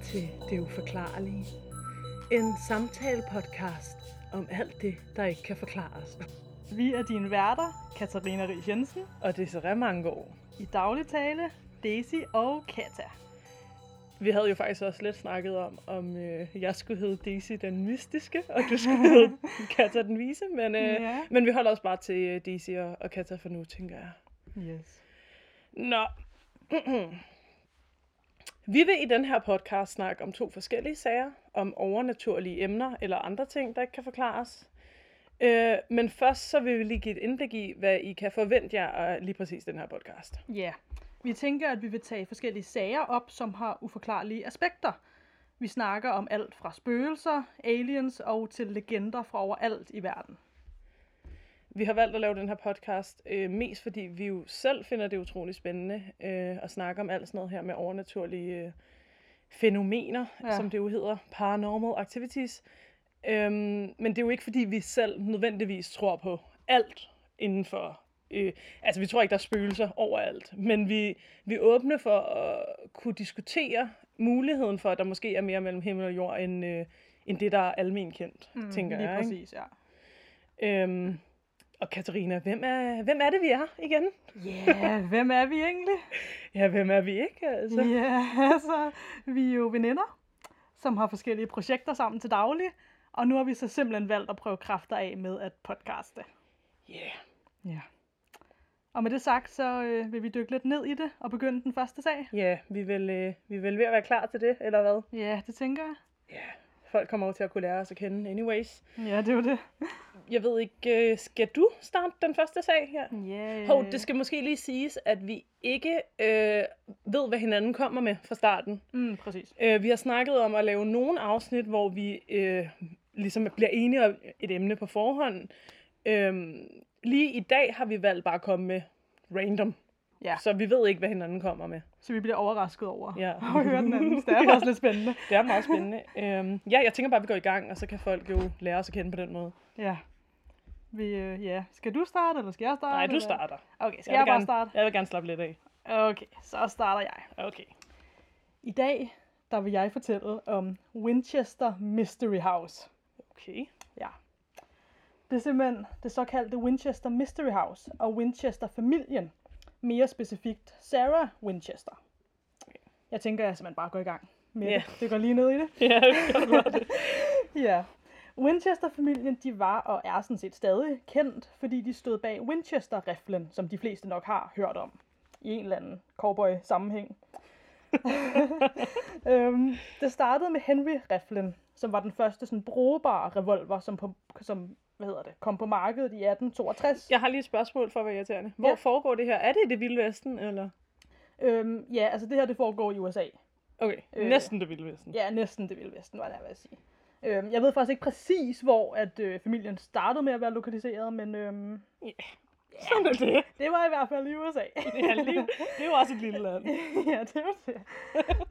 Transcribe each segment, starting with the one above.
Velkommen til Det Uforklarlige. En samtale-podcast om alt det, der ikke kan forklares. Vi er dine værter, Katarina Ries Jensen, Og så Mangård. i daglig tale, Daisy og Kata. Vi havde jo faktisk også lidt snakket om, om øh, jeg skulle hedde Daisy den mystiske, og du skulle hedde Kata den vise. Men, øh, Ja. men vi holder os bare til øh, Daisy og, og Kata for nu, tænker jeg. Yes. Nå. Vi vil i den her podcast snakke om to forskellige sager, om overnaturlige emner eller andre ting, der ikke kan forklares. Øh, men først så vil vi lige give et indblik i, hvad I kan forvente jer af lige præcis den her podcast. Ja, yeah. vi tænker, at vi vil tage forskellige sager op, som har uforklarlige aspekter. Vi snakker om alt fra spøgelser, aliens og til legender fra overalt i verden. Vi har valgt at lave den her podcast, øh, mest fordi vi jo selv finder det utrolig spændende øh, at snakke om alt sådan noget her med overnaturlige øh, fænomener, Ja. som det jo hedder, paranormal activities. Øhm, men det er jo ikke fordi, vi selv nødvendigvis tror på alt inden for... Øh, altså, vi tror ikke, der er spøgelser overalt, men vi, vi er åbne for at kunne diskutere muligheden for, at der måske er mere mellem himmel og jord, end, øh, end det, der er almen kendt, mm, tænker Lige jeg. ikke? præcis, ja. Øhm, og Katarina, hvem er, hvem er det, vi er igen? Ja, yeah, hvem er vi egentlig? Ja, hvem er vi ikke? Altså? Ja, altså, vi er jo veninder, som har forskellige projekter sammen til daglig, og nu har vi så simpelthen valgt at prøve kræfter af med at podcaste. Yeah. Ja. Og med det sagt, så øh, vil vi dykke lidt ned i det og begynde den første sag. Ja, vi vil, øh, vi vil ved at være klar til det, eller hvad? Ja, det tænker jeg. Ja. Folk kommer jo til at kunne lære os at kende anyways. Ja, det er jo det. Jeg ved ikke, øh, skal du starte den første sag her? Ja. Hov, det skal måske lige siges, at vi ikke øh, ved, hvad hinanden kommer med fra starten. Mm, præcis. Øh, vi har snakket om at lave nogle afsnit, hvor vi øh, ligesom bliver enige om et emne på forhånd. Øh, lige i dag har vi valgt bare at komme med random. Ja, Så vi ved ikke, hvad hinanden kommer med. så vi bliver overrasket over Ja. at høre den anden. Det er faktisk lidt spændende. Det er meget spændende. øhm, ja, jeg tænker bare, at vi går i gang, og så kan folk jo lære os at kende på den måde. Ja. Vi, øh, ja. Skal du starte, eller skal jeg starte? Nej, du eller? starter. Okay, skal Jeg jeg, bare gerne, starte? jeg vil gerne slappe lidt af. Okay, så starter jeg. Okay. I dag, der vil jeg fortælle om Winchester Mystery House. Okay. Ja. Det er simpelthen det såkaldte Winchester Mystery House og Winchester-familien. Mere specifikt Sarah Winchester. Jeg tænker, jeg simpelthen bare går i gang med Ja. det. Det går lige ned i det. Ja, det. Ja. Winchester-familien, de var og er sådan set stadig kendt, fordi de stod bag Winchester-riflen, som de fleste nok har hørt om i en eller anden cowboy-sammenhæng. øhm, det startede med Henry-riflen, som var den første sådan brugbare revolver, som, på, som hvad hedder det, kom på markedet i 1862. Jeg har lige et spørgsmål for at være irriterende. Hvor Ja. foregår det her? Er det i det vilde vesten, eller? Øhm, ja, altså det her, det foregår i USA. Okay, Øh. næsten det vilde vesten. Ja, næsten det vilde vesten, var det, jeg vil sige. Øhm, jeg ved faktisk ikke præcis, hvor at øh, familien startede med at være lokaliseret, men øhm, Sådan er det. det var i hvert fald i USA. Ja, lige, det er jo også et lille land. ja, det var det.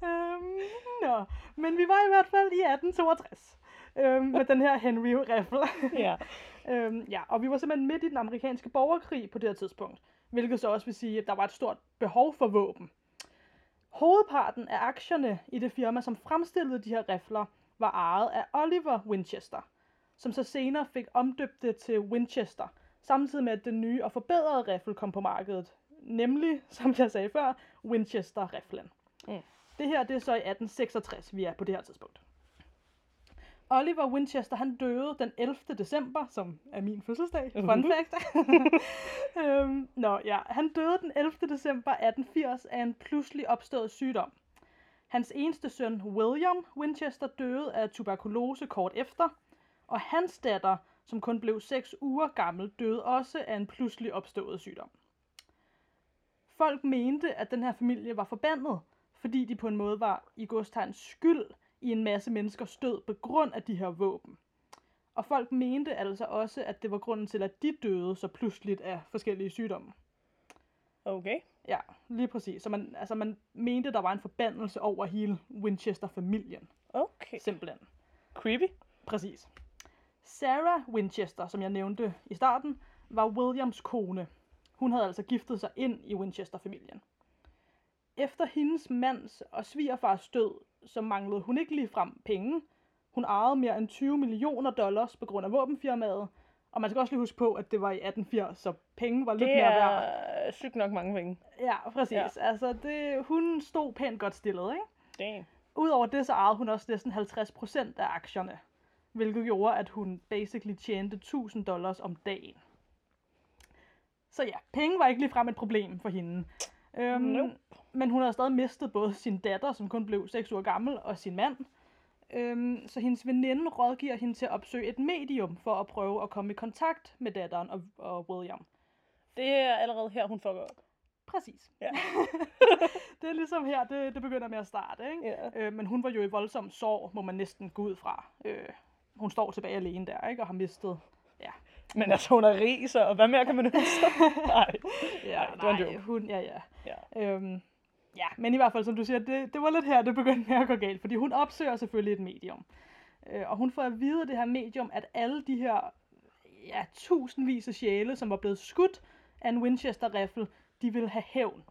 øhm, nå. Men vi var i hvert fald i 1862 øhm, med den her Henry Riffle. Ja. øhm, ja, og vi var simpelthen midt i den amerikanske borgerkrig på det her tidspunkt. Hvilket så også vil sige, at der var et stort behov for våben. Hovedparten af aktierne i det firma, som fremstillede de her rifler, var ejet af Oliver Winchester, som så senere fik omdøbt det til Winchester, samtidig med at den nye og forbedrede riffel kom på markedet, nemlig, som jeg sagde før, Winchester-riflen. Mm. Det her det er så i 1866, vi er på det her tidspunkt. Oliver Winchester, han døde den 11. december, som er min fødselsdag. Fun Mhm. fact. øhm, nå, ja. Han døde den 11. december 1880 af en pludselig opstået sygdom. Hans eneste søn, William Winchester, døde af tuberkulose kort efter, og hans datter, som kun blev 6 uger gammel, døde også af en pludselig opstået sygdom. Folk mente, at den her familie var forbandet, fordi de på en måde var i godstegn skyld i en masse menneskers død på grund af de her våben. Og folk mente altså også, at det var grunden til, at de døde så pludseligt af forskellige sygdomme. Okay. Ja, lige præcis. Så man, altså man mente, der var en forbandelse over hele Winchester-familien. Okay. Simpelthen. Creepy. Præcis. Sarah Winchester, som jeg nævnte i starten, var Williams kone. Hun havde altså giftet sig ind i Winchester-familien. Efter hendes mands og svigerfars død så manglede hun ikke lige frem penge. Hun ejede mere end 20 millioner dollars på grund af våbenfirmaet. Og man skal også lige huske på, at det var i 1880, så penge var lidt Det mere værd. er sygt nok mange penge. Ja, præcis. Ja. Altså, det, hun stod pænt godt stillet, ikke? Damn. Udover det, så ejede hun også næsten 50% af aktierne. Hvilket gjorde, at hun basically tjente 1000 dollars om dagen. Så ja, penge var ikke ligefrem et problem for hende. Øhm, Nope. Men hun havde stadig mistet både sin datter, som kun blev 6 uger gammel, og sin mand. Øhm, så hendes veninde rådgiver hende til at opsøge et medium for at prøve at komme i kontakt med datteren og, og William. Det er allerede her, hun fucker op. Præcis. Ja. det er ligesom her, det, det begynder med at starte. Ikke? Ja. Øh, men hun var jo i voldsom sorg, må man næsten gå ud fra. Øh, hun står tilbage alene der, ikke? Og har mistet... Ja, Men altså, hun er rig, så og hvad mere kan man ønske? Nej. ja det var en joke. hun, ja, ja. Ja. Øhm, ja, men i hvert fald, som du siger, det, det var lidt her, det begyndte med at gå galt. Fordi hun opsøger selvfølgelig et medium. Øh, og hun får at vide det her medium, at alle de her ja, tusindvis af sjæle, som var blevet skudt af en Winchester-riffel, de ville have hævn.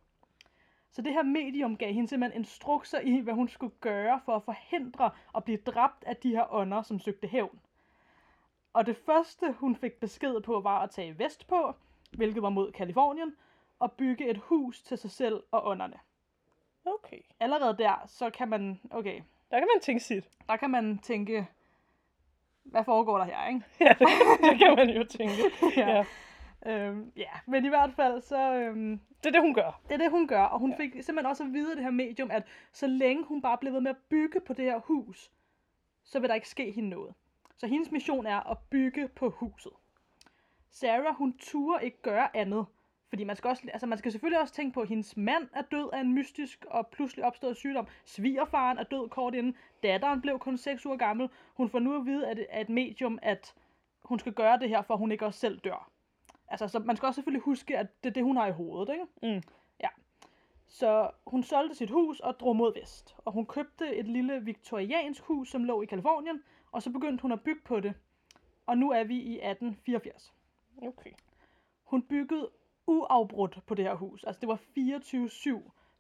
Så det her medium gav hende simpelthen instrukser i, hvad hun skulle gøre for at forhindre at blive dræbt af de her ånder, som søgte hævn. Og det første, hun fik besked på, var at tage vestpå, hvilket var mod Kalifornien, og bygge et hus til sig selv og ånderne. Okay. Allerede der, så kan man, okay, Der kan man tænke sit. der kan man tænke, hvad foregår der her, ikke? Ja, det, det kan man jo tænke. Ja. ja. Øhm, ja, men i hvert fald, så, øhm, Det er det, hun gør. Det er det, hun gør, og hun Ja. fik simpelthen også at vide det her medium, at så længe hun bare blev ved med at bygge på det her hus, så vil der ikke ske hende noget. Så hendes mission er at bygge på huset. Sarah, hun turer ikke gøre andet, fordi man skal, også, altså man skal selvfølgelig også tænke på, at hendes mand er død af en mystisk og pludselig opstået sygdom. Svigerfaren er død kort inden. Datteren blev kun 6 uger gammel. Hun får nu at vide af et, af et medium, at hun skal gøre det her, for hun ikke også selv dør. Altså, så man skal også selvfølgelig huske, at det er det, hun har i hovedet, ikke? Mm. Ja. Så hun solgte sit hus og drog mod vest. Og hun købte et lille viktoriansk hus, som lå i Kalifornien, og så begyndte hun at bygge på det. Og nu er vi i 1884. Okay. Hun byggede uafbrudt på det her hus. Altså det var 24-7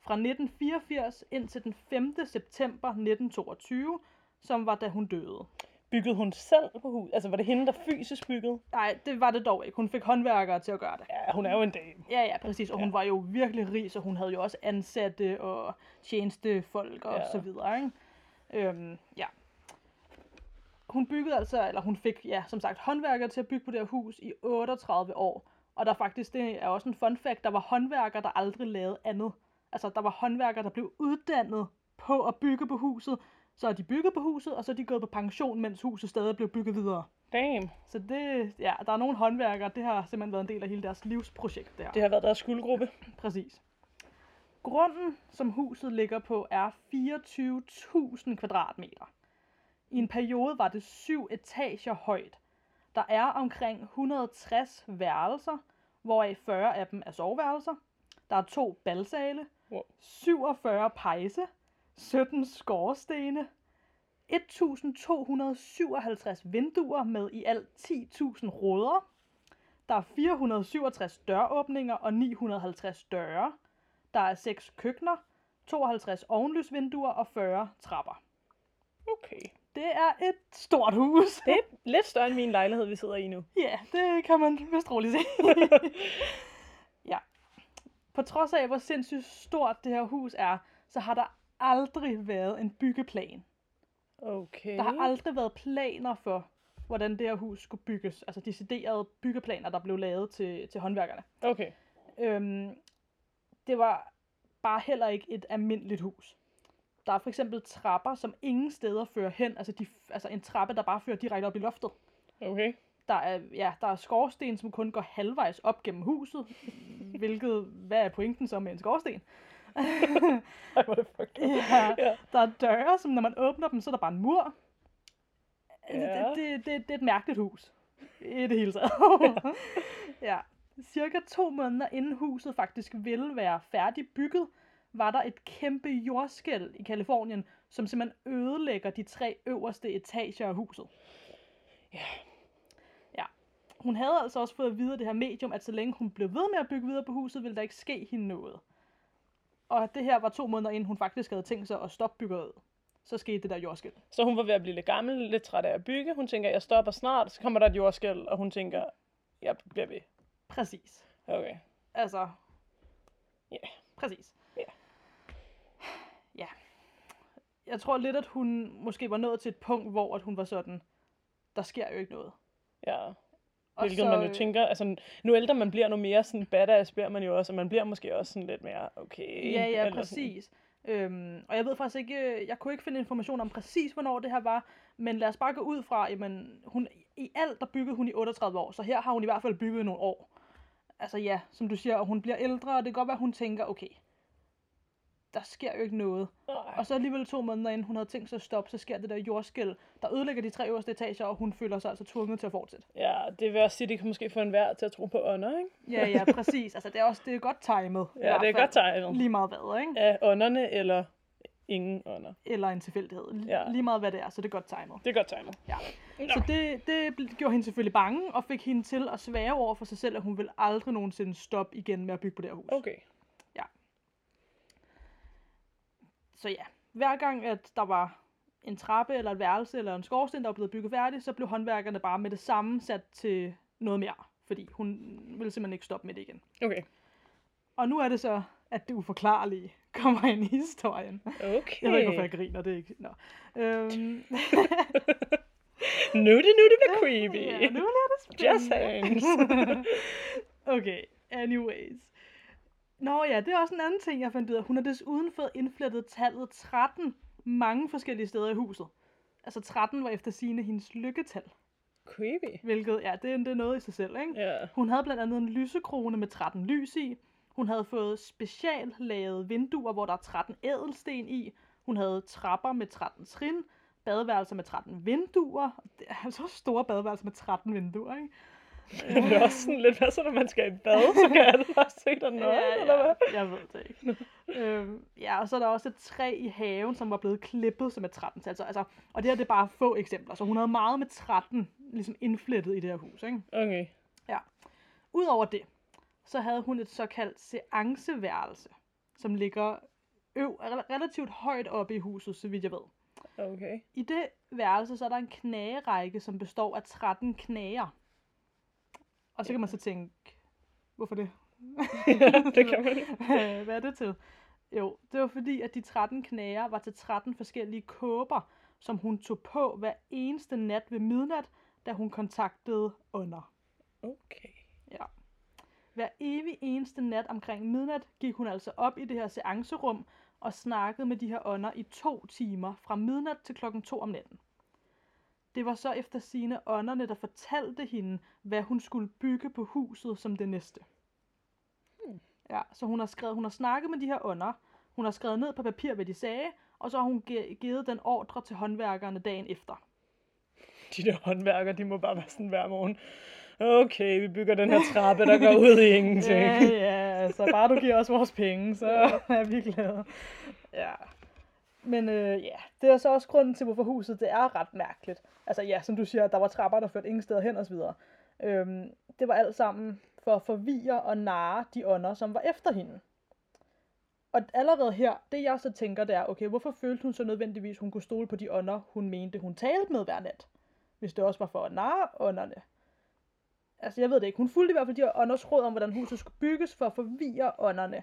fra 1984 indtil den 5. september 1922, som var da hun døde. Byggede hun selv på hus? Altså, var det hende, der fysisk byggede? Nej, det var det dog ikke. Hun fik håndværkere til at gøre det. Ja, hun er jo en dame. Ja, ja, præcis. Og hun var jo virkelig rig, så hun havde jo også ansatte og tjenestefolk og Ja. så videre, ikke? Øhm, ja. Hun byggede altså, eller hun fik, ja, som sagt, håndværkere til at bygge på det her hus i 38 år. Og der faktisk, det er også en fun fact, der var håndværkere, der aldrig lavede andet. Altså, der var håndværkere, der blev uddannet på at bygge på huset. Så de bygget på huset, og så er de gået på pension, mens huset stadig blev bygget videre. Damn. Så det, ja, der er nogle håndværkere, det har simpelthen været en del af hele deres livsprojekt der. Det har været deres skuldgruppe. Præcis. Grunden, som huset ligger på, er 24.000 kvadratmeter. I en periode var det syv etager højt. Der er omkring 160 værelser, hvoraf 40 af dem er soveværelser. Der er to balsale, Wow. 47 pejse, 17 skorstene, 1257 vinduer med i alt 10.000 råder. Der er 467 døråbninger og 950 døre. Der er 6 køkkener, 52 ovenlysvinduer og 40 trapper. Okay. Det er et stort hus. Det er lidt større end min lejlighed, vi sidder i nu. Ja, det kan man vist roligt se. ja. På trods af, hvor sindssygt stort det her hus er, så har der aldrig været en byggeplan. Okay. Der har aldrig været planer for, hvordan det her hus skulle bygges. Altså deciderede byggeplaner, der blev lavet til, til håndværkerne. Okay. Øhm, det var bare heller ikke et almindeligt hus. Der er for eksempel trapper, som ingen steder fører hen. Altså, de, altså en trappe, der bare fører direkte op i loftet. Okay. Der er, ja, der er skorsten, som kun går halvvejs op gennem huset. Hvilket, hvad er pointen så med en skorsten? Ej, hvor er det. Ja, Ja. der er døre, som når man åbner dem, så er der bare en mur. Ja. Det, det, det, det er et mærkeligt hus. I det hele taget. ja. Cirka to måneder inden huset faktisk ville være færdigbygget, var der et kæmpe jordskæld i Kalifornien, som simpelthen ødelægger de tre øverste etager af huset. Ja. Ja. Hun havde altså også fået at vide af det her medium, at så længe hun blev ved med at bygge videre på huset, ville der ikke ske hende noget. Og det her var to måneder inden hun faktisk havde tænkt sig at stoppe byggeriet. så skete det der jordskæld. Så hun var ved at blive lidt gammel, lidt træt af at bygge. Hun tænker, jeg stopper snart, så kommer der et jordskæld, og hun tænker, jeg bliver ved. Præcis. Okay. Altså, Ja. præcis. Ja. Ja. Jeg tror lidt, at hun måske var nået til et punkt, hvor at hun var sådan, der sker jo ikke noget. Ja. Og Hvilket man jo tænker, altså nu ældre man bliver, nu mere sådan badass bliver man jo også, og man bliver måske også sådan lidt mere okay. Ja, ja, præcis. Øhm, og jeg ved faktisk ikke, jeg kunne ikke finde information om præcis, hvornår det her var, men lad os bare gå ud fra, jamen, hun, i alt der byggede hun i 38 år, så her har hun i hvert fald bygget nogle år. Altså ja, som du siger, og hun bliver ældre, og det kan godt være, hun tænker, okay, der sker jo ikke noget. Og så alligevel to måneder inden hun havde tænkt sig at stoppe, så sker det der jordskæld, der ødelægger de tre øverste etager, og hun føler sig altså tvunget til at fortsætte. Ja, det vil også sige, det kan måske få en værd til at tro på ånder, ikke? Ja, ja, præcis. Altså det er også det er godt timet. Ja, det er godt tegnet. Lige meget hvad, ikke? Ja, ånderne eller ingen ånder. Eller en tilfældighed. Ja. Ja. Lige meget hvad det er, så det er godt timet. Det er godt tegnet. Ja. Nå. Så det, det gjorde hende selvfølgelig bange, og fik hende til at svære over for sig selv, at hun vil aldrig nogensinde stoppe igen med at bygge på det her hus. Okay. Så ja, hver gang at der var en trappe, eller et værelse, eller en skorsten, der var blevet bygget færdig, så blev håndværkerne bare med det samme sat til noget mere. Fordi hun ville simpelthen ikke stoppe med det igen. Okay. Og nu er det så, at det uforklarlige kommer ind i historien. Okay. Jeg ved ikke, hvorfor jeg griner, det er ikke... Nå. Øhm, Nu er det, nu er det creepy. ja, nu bliver det spændende. Just hands. okay, anyways. Nå ja, det er også en anden ting, jeg fandt ud af. Hun har desuden fået indflettet tallet 13 mange forskellige steder i huset. Altså 13 var efter sine hendes lykketal. creepy. Hvilket, ja, det, er- det er noget i sig selv, ikke? Ja. Hun havde blandt andet en lysekrone med 13 lys i. Hun havde fået speciallavede vinduer, hvor der er 13 ædelsten i. Hun havde trapper med 13 trin. Badeværelser med 13 vinduer. Det er altså store badeværelser med 13 vinduer, ikke? det er også sådan lidt, hvad så når man skal i bad, så kan alle bare se dig nøgen, eller hvad? Jeg ved det ikke. øhm, ja, og så er der også et træ i haven, som var blevet klippet som et 13 altså, altså, Og det her det er bare få eksempler. Så hun havde meget med 13 ligesom indflettet i det her hus. Ikke? Okay. Udover det, så havde hun et såkaldt seanceværelse, som ligger øv, relativt højt oppe i huset, så vidt jeg ved. Okay. I det værelse, så er der en knagerække, som består af 13 knager. Og så kan man så tænke, hvorfor det? det kan man. Hvad er det til? Jo, det var fordi, at de 13 knager var til 13 forskellige kåber, som hun tog på hver eneste nat ved midnat, da hun kontaktede ånder. Okay. Ja. Hver evig eneste nat omkring midnat gik hun altså op i det her seancerum og snakkede med de her ånder i to timer, fra midnat til klokken to om natten. Det var så efter sine ånderne, der fortalte hende, hvad hun skulle bygge på huset som det næste. Hmm. Ja, så hun har, skrevet, hun har snakket med de her ånder, hun har skrevet ned på papir, hvad de sagde, og så har hun givet den ordre til håndværkerne dagen efter. De der håndværkere, de må bare være sådan hver morgen. Okay, vi bygger den her trappe, der går ud i ingenting. Ja, ja, så bare du giver os vores penge, så er vi glade. Ja. Men øh, ja, det er så også grunden til, hvorfor huset det er ret mærkeligt. Altså ja, som du siger, der var trapper, der førte ingen steder hen osv. Øhm, det var alt sammen for at forvirre og narre de ånder, som var efter hende. Og allerede her, det jeg så tænker, det er, okay, hvorfor følte hun så nødvendigvis, hun kunne stole på de ånder, hun mente, hun talte med hver nat? Hvis det også var for at narre ånderne. Altså, jeg ved det ikke. Hun fulgte i hvert fald de ånders råd om, hvordan huset skulle bygges for at forvirre ånderne.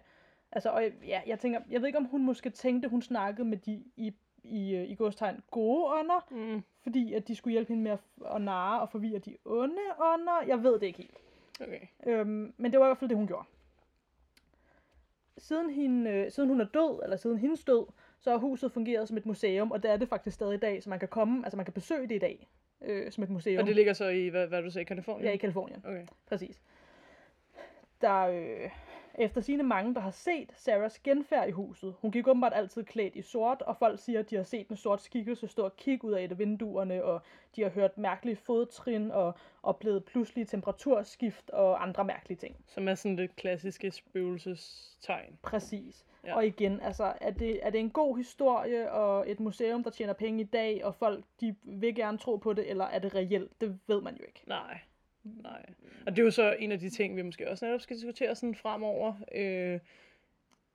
Altså, og ja, jeg tænker, jeg ved ikke, om hun måske tænkte, hun snakkede med de i, i, øh, i godstegn gode ånder, Mm. fordi at de skulle hjælpe hende med at, at narre og forvirre de onde ånder. Jeg ved det ikke helt. Okay. Øhm, men det var i hvert fald det, hun gjorde. Siden, hende, øh, siden hun er død, eller siden hendes død, så har huset fungeret som et museum, og det er det faktisk stadig i dag, så man kan komme, altså man kan besøge det i dag, øh, som et museum. Og det ligger så i, hvad, hvad du sagde, Kalifornien? Ja, i Kalifornien. Okay. Præcis. Der øh, efter sine mange, der har set Sarahs genfærd i huset. Hun gik åbenbart altid klædt i sort, og folk siger, at de har set en sort skikkelse stå og kigge ud af et af vinduerne, og de har hørt mærkelige fodtrin og oplevet pludselige temperaturskift og andre mærkelige ting. Som er sådan det klassiske spøgelsestegn. Præcis. Ja. Og igen, altså, er det, er det en god historie og et museum, der tjener penge i dag, og folk de vil gerne tro på det, eller er det reelt? Det ved man jo ikke. Nej. Nej. Og det er jo så en af de ting, vi måske også netop skal diskutere sådan fremover. Øh,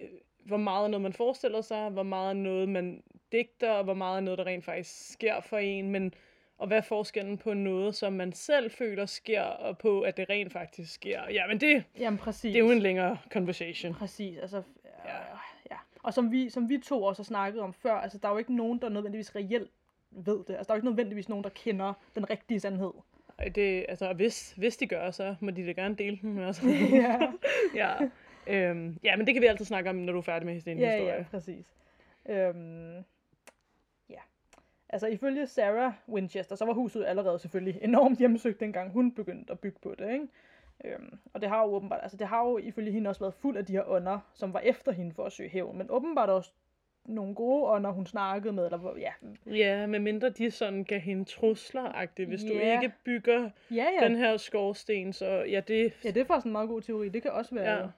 øh, hvor meget er noget, man forestiller sig, hvor meget er noget, man digter, og hvor meget er noget, der rent faktisk sker for en, men og hvad er forskellen på noget, som man selv føler sker, og på, at det rent faktisk sker. Ja, men det, Jamen præcis. det er jo en længere conversation. Præcis, altså... Ja. Ja. ja. Og som vi, som vi to også har snakket om før, altså der er jo ikke nogen, der nødvendigvis reelt ved det. Altså der er jo ikke nødvendigvis nogen, der kender den rigtige sandhed. Det, altså, og hvis, hvis de gør, så må de da gerne dele den med os. ja. ja. Øhm, ja, men det kan vi altid snakke om, når du er færdig med din ja, historie. ja, præcis. Øhm, ja. Altså ifølge Sarah Winchester, så var huset allerede selvfølgelig enormt hjemmesøgt, dengang hun begyndte at bygge på det, ikke? Øhm, og det har jo åbenbart, altså det har jo ifølge hende også været fuld af de her ånder, som var efter hende for at søge hævn, men åbenbart også nogle gode ånder, hun snakkede med, eller ja, Ja, med mindre de sådan gav hende trusler Hvis du Ja. ikke bygger ja, ja. den her skorsten, så ja, det... Ja, det er faktisk en meget god teori. Det kan også være... Ja. Ja,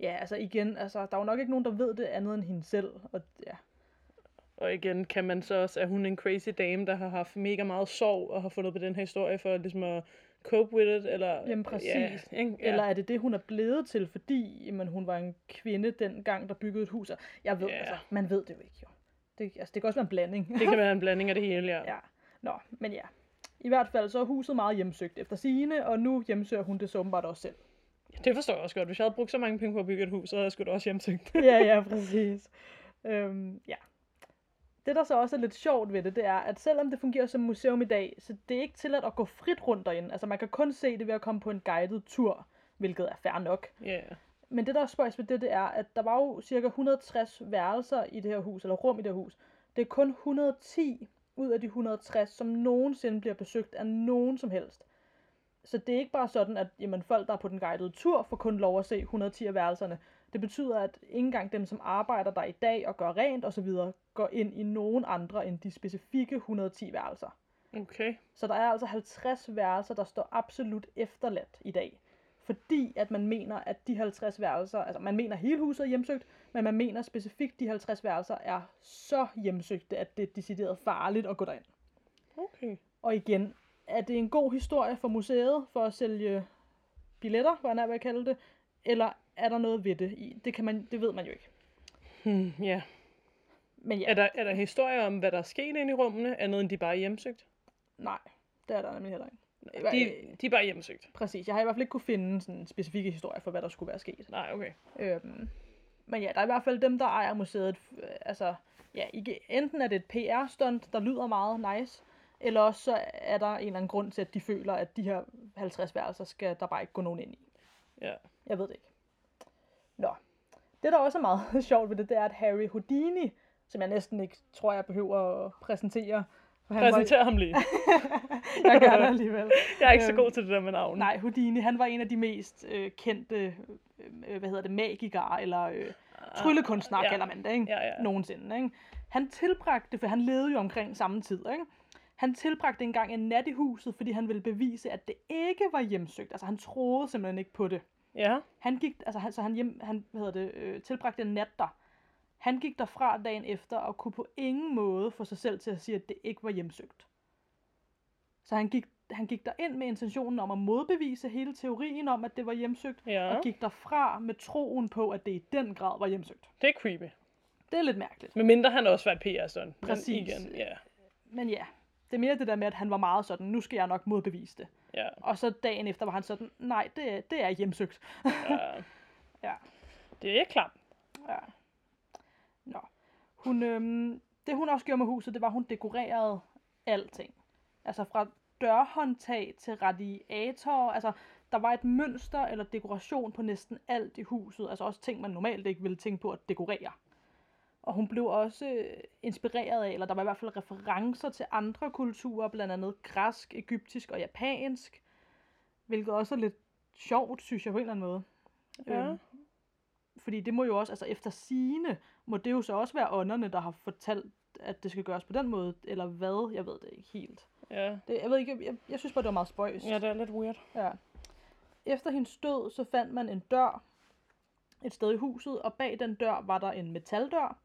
ja altså igen, altså, der er jo nok ikke nogen, der ved det andet end hende selv. Og, ja. Og igen, kan man så også, er hun en crazy dame, der har haft mega meget sorg, og har fundet på den her historie for ligesom at cope with it, eller... Jamen præcis. Ja, ikke? ja. Eller er det det, hun er blevet til, fordi jamen, hun var en kvinde dengang, der byggede et hus? Jeg ved, Ja. altså, man ved det jo ikke, jo. Det, altså, det kan også være en blanding. Det kan være en blanding af det hele, ja. ja. Nå, men ja. I hvert fald så er huset meget hjemsøgt efter sine, og nu hjemsøger hun det så åbenbart også selv. Det forstår jeg også godt. Hvis jeg havde brugt så mange penge på at bygge et hus, så havde jeg sgu da også hjemsøgt. ja, ja, præcis. Øhm, ja. Det, der så også er lidt sjovt ved det, det er, at selvom det fungerer som museum i dag, så det er ikke tilladt at gå frit rundt derinde. Altså, man kan kun se det ved at komme på en guided tur, hvilket er fair nok. Ja. Men det, der er spøjs ved det, det er, at der var jo cirka 160 værelser i det her hus, eller rum i det her hus. Det er kun 110 ud af de 160, som nogensinde bliver besøgt af nogen som helst. Så det er ikke bare sådan, at jamen, folk, der er på den guidede tur, får kun lov at se 110 af værelserne. Det betyder, at ikke engang dem, som arbejder der i dag og gør rent osv., går ind i nogen andre end de specifikke 110 værelser. Okay. Så der er altså 50 værelser, der står absolut efterladt i dag. Fordi at man mener, at de 50 værelser, altså man mener hele huset er hjemsøgt, men man mener specifikt, de 50 værelser er så hjemsøgte, at det er decideret farligt at gå derind. Okay. Og igen, er det en god historie for museet for at sælge billetter, hvad jeg vil kalde det, eller er der noget ved det? Det, kan man, det ved man jo ikke. Hmm, ja. Men ja, Er der, er der historier om, hvad der er sket inde i rummene, andet end de bare er hjemsøgt? nej, det er der nemlig heller ikke. De, de er bare hjemsøgt. Præcis, jeg har i hvert fald ikke kunne finde sådan specifikke historier for, hvad der skulle være sket. Nej, okay. Øhm, men ja, der er i hvert fald dem, der ejer museet. øh, Altså, ja, enten er det et PR-stunt, der lyder meget nice, eller også så er der en eller anden grund til, at de føler, at de her 50 værelser skal der bare ikke gå nogen ind i. Ja. Jeg ved det ikke. Det, der også er meget sjovt ved det, det er, at Harry Houdini, som jeg næsten ikke tror, jeg behøver at præsentere. Han Præsenter ham lige. Var, jeg gør det alligevel. Jeg er ikke så Øhm, god til det der med navn. Nej, Houdini, han var en af de mest øh, kendte, øh, hvad hedder det, magikere, eller øh, tryllekunstnere, Ah, ja. kalder man det, ikke? Ja, ja. Nogensinde, ikke? Han tilbragte, for han levede jo omkring samme tid, ikke? Han tilbragte engang en nat i huset, fordi han ville bevise, at det ikke var hjemsøgt. Altså, han troede simpelthen ikke på det. Ja. Han gik, altså, han, så han, hjem, han hvad hedder det, øh, tilbragte en nat der. Han gik derfra dagen efter, og kunne på ingen måde få sig selv til at sige, at det ikke var hjemsøgt. Så han gik, han gik der ind med intentionen om at modbevise hele teorien om, at det var hjemsøgt, Ja. og gik derfra med troen på, at det i den grad var hjemsøgt. Det er creepy. Det er lidt mærkeligt. Men mindre han også var et PR-stunt. Men Præcis. igen, ja. Men ja, det er mere det der med, at han var meget sådan, nu skal jeg nok modbevise det. Ja. Og så dagen efter var han sådan, nej, det det er hjemsøgt. ja. Ja. Det er klart. Ja. Nå. Hun, øhm, det hun også gjorde med huset, det var, at hun dekorerede alting. Altså fra dørhåndtag til radiatorer. Altså, der var et mønster eller dekoration på næsten alt i huset. Altså også ting, man normalt ikke ville tænke på at dekorere. Og hun blev også øh, inspireret af, eller der var i hvert fald referencer til andre kulturer, blandt andet græsk, egyptisk og japansk. Hvilket også er lidt sjovt, synes jeg på en eller anden måde. Ja. Øhm, fordi det må jo også, altså efter sine, må det jo så også være ånderne, der har fortalt, at det skal gøres på den måde, eller hvad, jeg ved det ikke helt. Ja. Det, jeg ved ikke, jeg, jeg synes bare, det var meget spøjst. ja, det er lidt weird. Ja. Efter hendes død, så fandt man en dør et sted i huset, og bag den dør var der en metaldør.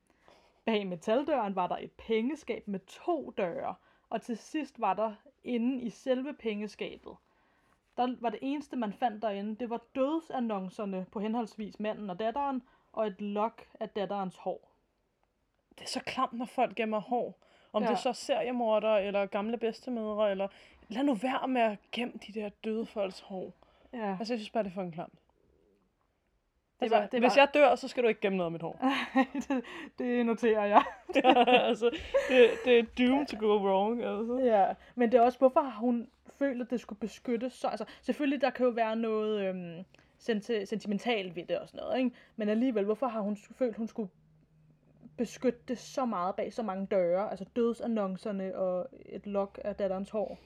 Bag metaldøren var der et pengeskab med to døre, og til sidst var der inde i selve pengeskabet. Der var det eneste, man fandt derinde, det var dødsannoncerne på henholdsvis manden og datteren, og et lok af datterens hår. Det er så klamt, når folk gemmer hår. Om ja. Det er så seriemorder, eller gamle bedstemødre, eller... Lad nu være med at gemme de der døde folks hår. Ja. Altså, jeg synes bare, det er fucking klamt. Det Altså, var- det hvis var- jeg dør, så skal du ikke gemme noget af mit hår. det, det noterer jeg. altså, det, det er doomed to go wrong. Altså. Ja, men det er også, hvorfor har hun følt, at det skulle beskyttes så? Altså, selvfølgelig, der kan jo være noget øhm, senti- sentimentalt ved det og sådan noget, ikke? Men alligevel, hvorfor har hun følt, hun skulle beskytte det så meget bag så mange døre? Altså dødsannoncerne og et lok af datterens hår.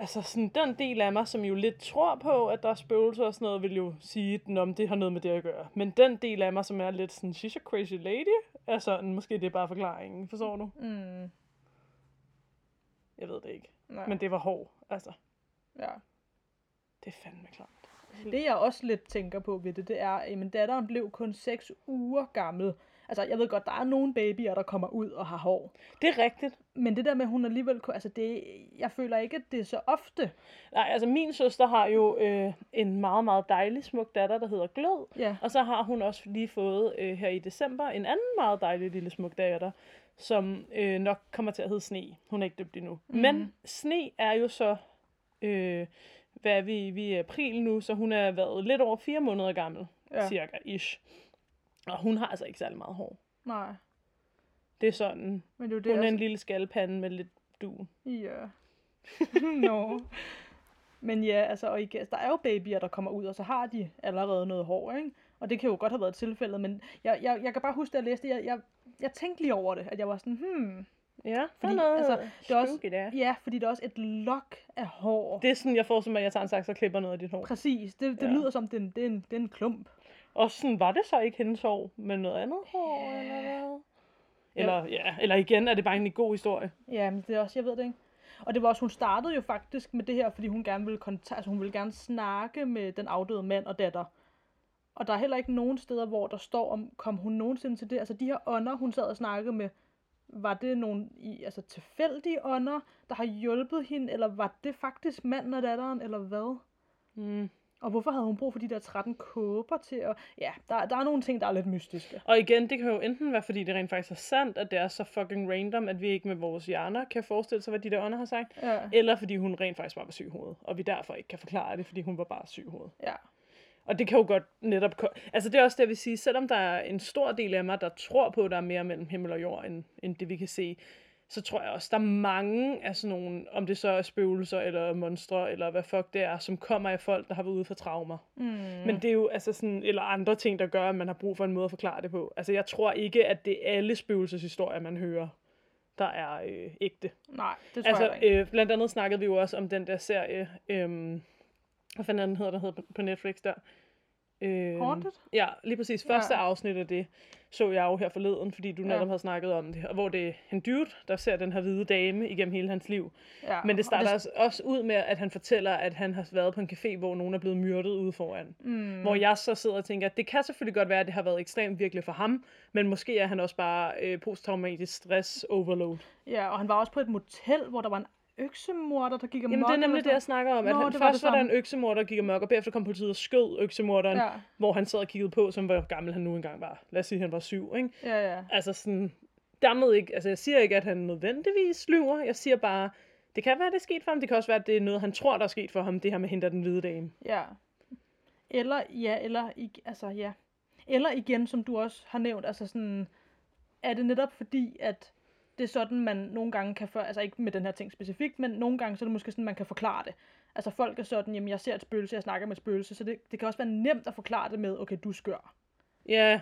Altså sådan den del af mig, som jo lidt tror på, at der er spøgelser og sådan noget, vil jo sige, at "Nå, men det har noget med det at gøre. Men den del af mig, som er lidt sådan, she's a crazy lady, er sådan, måske det er bare forklaringen, forstår du? Mm, Jeg ved det ikke. nej, Men det var hår, altså. ja. Det er fandme klart. Det jeg også lidt tænker på ved det, det er, at min datteren blev kun 6 uger gammel. Altså, jeg ved godt, der er nogle babyer, der kommer ud og har hår. Det er rigtigt. Men det der med, at hun alligevel... kunne- Altså, det, jeg føler ikke, at det er så ofte. Nej, altså min søster har jo øh, en meget, meget dejlig smuk datter, der hedder Glød. Ja. Og så har hun også lige fået øh, her i december en anden meget dejlig lille smuk datter, som øh, nok kommer til at hedde Sne. Hun er ikke døbt endnu. Mm. Men Sne er jo så, øh, hvad er vi, vi er i april nu, så hun er været lidt over fire måneder gammel, ja. Ja. cirka, ish. Og hun har altså ikke særlig meget hår. Nej. Det er sådan, Men det er det, hun er en også... lille skalpande med lidt dun. Ja. Nå. Men ja, altså, og igen, der er jo babyer, der kommer ud, og så har de allerede noget hår, ikke? Og det kan jo godt have været tilfældet, men jeg, jeg, jeg kan bare huske, at jeg læste det, jeg, jeg, jeg tænkte lige over det, at jeg var sådan, hmm, Ja, Fordi, noget altså, det er også- der. ja, fordi der er også et lok af hår. Det er sådan, jeg får som, at jeg tager en saks og klipper noget af dit hår. Præcis, det, det Ja. lyder som, det er, en, det, er en, det er en klump. Og sådan, var det så ikke hendes hår, men noget andet hår, eller hvad? Eller, ja, eller igen, er det bare en god historie. Ja, men det er også, jeg ved det ikke. Og det var også, hun startede jo faktisk med det her, fordi hun gerne ville, konta- altså hun ville gerne snakke med den afdøde mand og datter. Og der er heller ikke nogen steder, hvor der står om, kom hun nogensinde til det? Altså de her ånder, hun sad og snakkede med, var det nogle i, altså, tilfældige ånder, der har hjulpet hende, eller var det faktisk manden og datteren, eller hvad? Mm. Og hvorfor havde hun brug for de der 13 kåber til at... Ja, der, der er nogle ting, der er lidt mystiske. Og igen, det kan jo enten være, fordi det rent faktisk er sandt, at det er så fucking random, at vi ikke med vores hjerner kan forestille sig, hvad de der ånder har sagt. Ja, Eller fordi hun rent faktisk bare var syg i hovedet, og vi derfor ikke kan forklare det, fordi hun var bare syg i hovedet. ja. Og det kan jo godt netop... Altså det er også det, jeg vil sige, selvom der er en stor del af mig, der tror på, at der er mere mellem himmel og jord, end, end det vi kan se, så tror jeg også, der er mange af sådan nogle, om det så er spøgelser, eller monstre, eller hvad fuck det er, som kommer af folk, der har været ude for traumer. Mm. Men det er jo altså sådan, eller andre ting, der gør, at man har brug for en måde at forklare det på. Altså jeg tror ikke, at det er alle spøgelseshistorier, man hører, der er øh, ægte. Nej, det tror Altså, jeg ikke. øh, blandt andet snakkede vi jo også om den der serie, øh, hvad fanden den hedder, der hedder på Netflix der? Øh, Haunted? Ja, lige præcis. Første Ja. afsnit af det så jeg jo her forleden, fordi du Ja. netop havde snakket om det. Og hvor det er en dude, der ser den her hvide dame igennem hele hans liv. Ja. Men det og starter det... også ud med, at han fortæller, at han har været på en café, hvor nogen er blevet myrdet ude foran. Mm. Hvor jeg så sidder og tænker, at det kan selvfølgelig godt være, at det har været ekstremt virkelig for ham, men måske er han også bare øh, posttraumatisk stress overload. Ja, og han var også på et motel, hvor der var en øksemorder, der gik amok. Jamen det er nemlig det, jeg snakker om. At Nå, han, det var først det var der en øksemorder, der gik amok, og bagefter kom politiet og skød øksemorderen, ja. Hvor han sad og kiggede på, som hvor gammel han nu engang var. Lad os sige, at han var syv, ikke? ja, ja. Altså sådan, dermed ikke, altså jeg siger ikke, at han nødvendigvis lyver. Jeg siger bare, det kan være, det er sket for ham. Det kan også være, at det er noget, han tror, der er sket for ham, det her med hende, der er den hvide dame. Ja. Eller, ja, eller, altså, ja. Eller igen, som du også har nævnt, altså sådan, er det netop fordi, at det er sådan, man nogle gange kan, for, altså ikke med den her ting specifikt, men nogle gange, så er det måske sådan, man kan forklare det. Altså folk er sådan, jamen jeg ser et spøgelse, jeg snakker med et spøgelse, så det, det kan også være nemt at forklare det med, okay, du skør. Ja,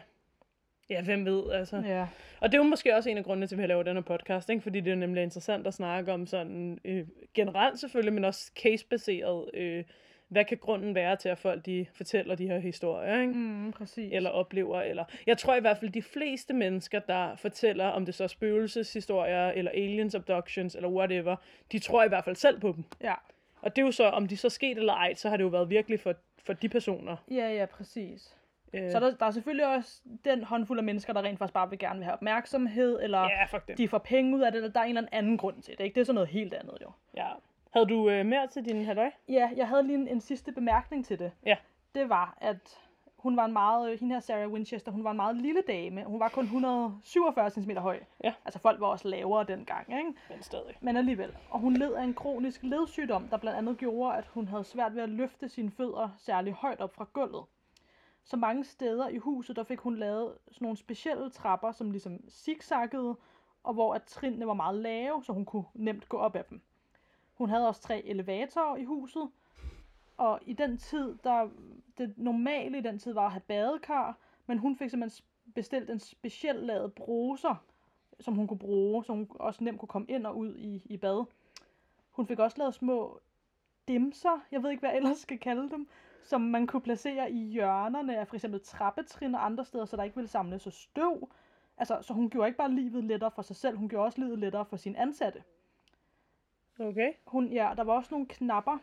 ja, hvem ved, altså. Ja. Og det er jo måske også en af grundene til, at vi har lavet den her podcast, ikke? fordi det er nemlig interessant at snakke om sådan øh, generelt selvfølgelig, men også case-baseret, øh, hvad kan grunden være til, at folk de fortæller de her historier, ikke? Mm, præcis. eller oplever, eller jeg tror i hvert fald, de fleste mennesker, der fortæller, om det så er spøgelseshistorier, eller aliens abductions, eller whatever, de tror i hvert fald selv på dem. Ja. Og det er jo så, om de så er sket eller ej, så har det jo været virkelig for, for de personer. Ja, ja, præcis. Øh, Så der, der er selvfølgelig også den håndfuld af mennesker, der rent faktisk bare vil gerne vil have opmærksomhed, eller ja, de får penge ud af det, eller der er en eller anden grund til det. Ikke? Det er sådan noget helt andet jo. Ja. Havde du øh, mere til din halløj? Ja, jeg havde lige en, en sidste bemærkning til det. Ja. Det var, at hun var en meget, øh, hende her Sarah Winchester, hun var en meget lille dame. Hun var kun 147 cm høj. Ja. Altså folk var også lavere dengang, ikke? Men stadig. Men alligevel. Og hun led af en kronisk ledsygdom, der blandt andet gjorde, at hun havde svært ved at løfte sine fødder særlig højt op fra gulvet. Så mange steder i huset, der fik hun lavet sådan nogle specielle trapper, som ligesom zigzaggede, og hvor at trinene var meget lave, så hun kunne nemt gå op ad dem. Hun havde også tre elevatorer i huset, og i den tid, der det normale i den tid var at have badekar, men hun fik simpelthen bestilt en specielt lavet bruser, som hun kunne bruge, så hun også nemt kunne komme ind og ud i, i bad. Hun fik også lavet små dimser, jeg ved ikke, hvad jeg ellers skal kalde dem, som man kunne placere i hjørnerne af for eksempel trappetrin og andre steder, så der ikke ville samle sig støv. Altså, så hun gjorde ikke bare livet lettere for sig selv, hun gjorde også livet lettere for sine ansatte. Okay. Hun, ja, der var også nogle knapper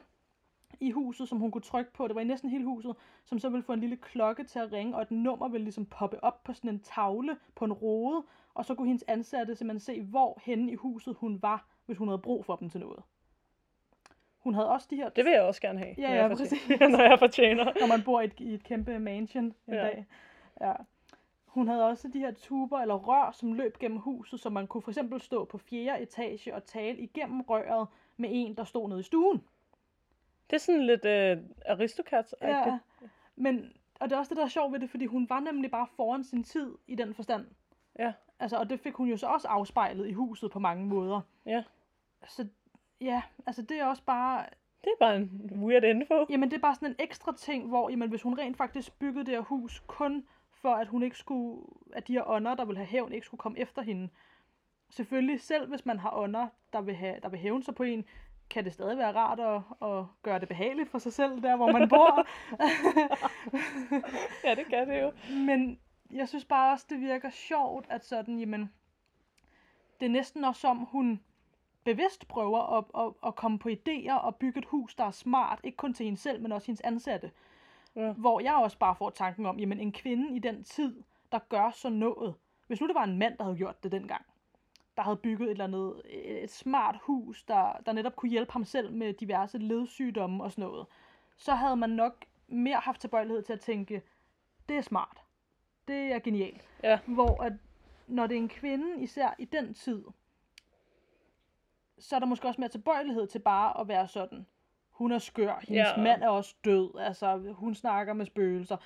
i huset, som hun kunne trykke på. Det var i næsten hele huset, som så ville få en lille klokke til at ringe, og et nummer ville ligesom poppe op på sådan en tavle på en rode, og så kunne hendes ansatte simpelthen se, hvor henne i huset hun var, hvis hun havde brug for dem til noget. Hun havde også de her... Det vil jeg også gerne have. Ja, når ja, jeg præcis. når jeg fortjener. når man bor i et, i et kæmpe mansion en Ja. dag. Ja. Hun havde også de her tuber eller rør, som løb gennem huset, så man kunne for eksempel stå på fjerde etage og tale igennem røret med en, der stod nede i stuen. Det er sådan lidt øh, aristocats Ja. Men, og det er også det, der er sjovt ved det, fordi hun var nemlig bare foran sin tid i den forstand. Ja. Altså, og det fik hun jo så også afspejlet i huset på mange måder. Ja. Så ja, altså det er også bare, Det er bare en weird info. jamen det er bare sådan en ekstra ting, hvor jamen, hvis hun rent faktisk byggede det her hus kun for, at hun ikke skulle, at de her ånder, der vil have hævn, ikke skulle komme efter hende. Selvfølgelig, selv hvis man har ånder, der vil, have, der vil hævne sig på en, kan det stadig være rart at, at gøre det behageligt for sig selv, der hvor man bor. Ja, det kan det jo. Men jeg synes bare også, det virker sjovt, at sådan, jamen, det er næsten også som, hun bevidst prøver at, at, at komme på idéer og bygge et hus, der er smart, ikke kun til hende selv, men også hendes ansatte. Ja. Hvor jeg også bare får tanken om, jamen en kvinde i den tid, der gør sådan noget. Hvis nu det var en mand, der havde gjort det dengang, der havde bygget et eller andet, et smart hus, der, der netop kunne hjælpe ham selv med diverse ledsygdomme og sådan noget, så havde man nok mere haft tilbøjelighed til at tænke, det er smart. Det er genialt. Ja. Hvor at, når det er en kvinde, især i den tid, så er der måske også mere tilbøjelighed til bare at være sådan, hun er skør, hendes Ja. mand er også død, altså hun snakker med spøgelser.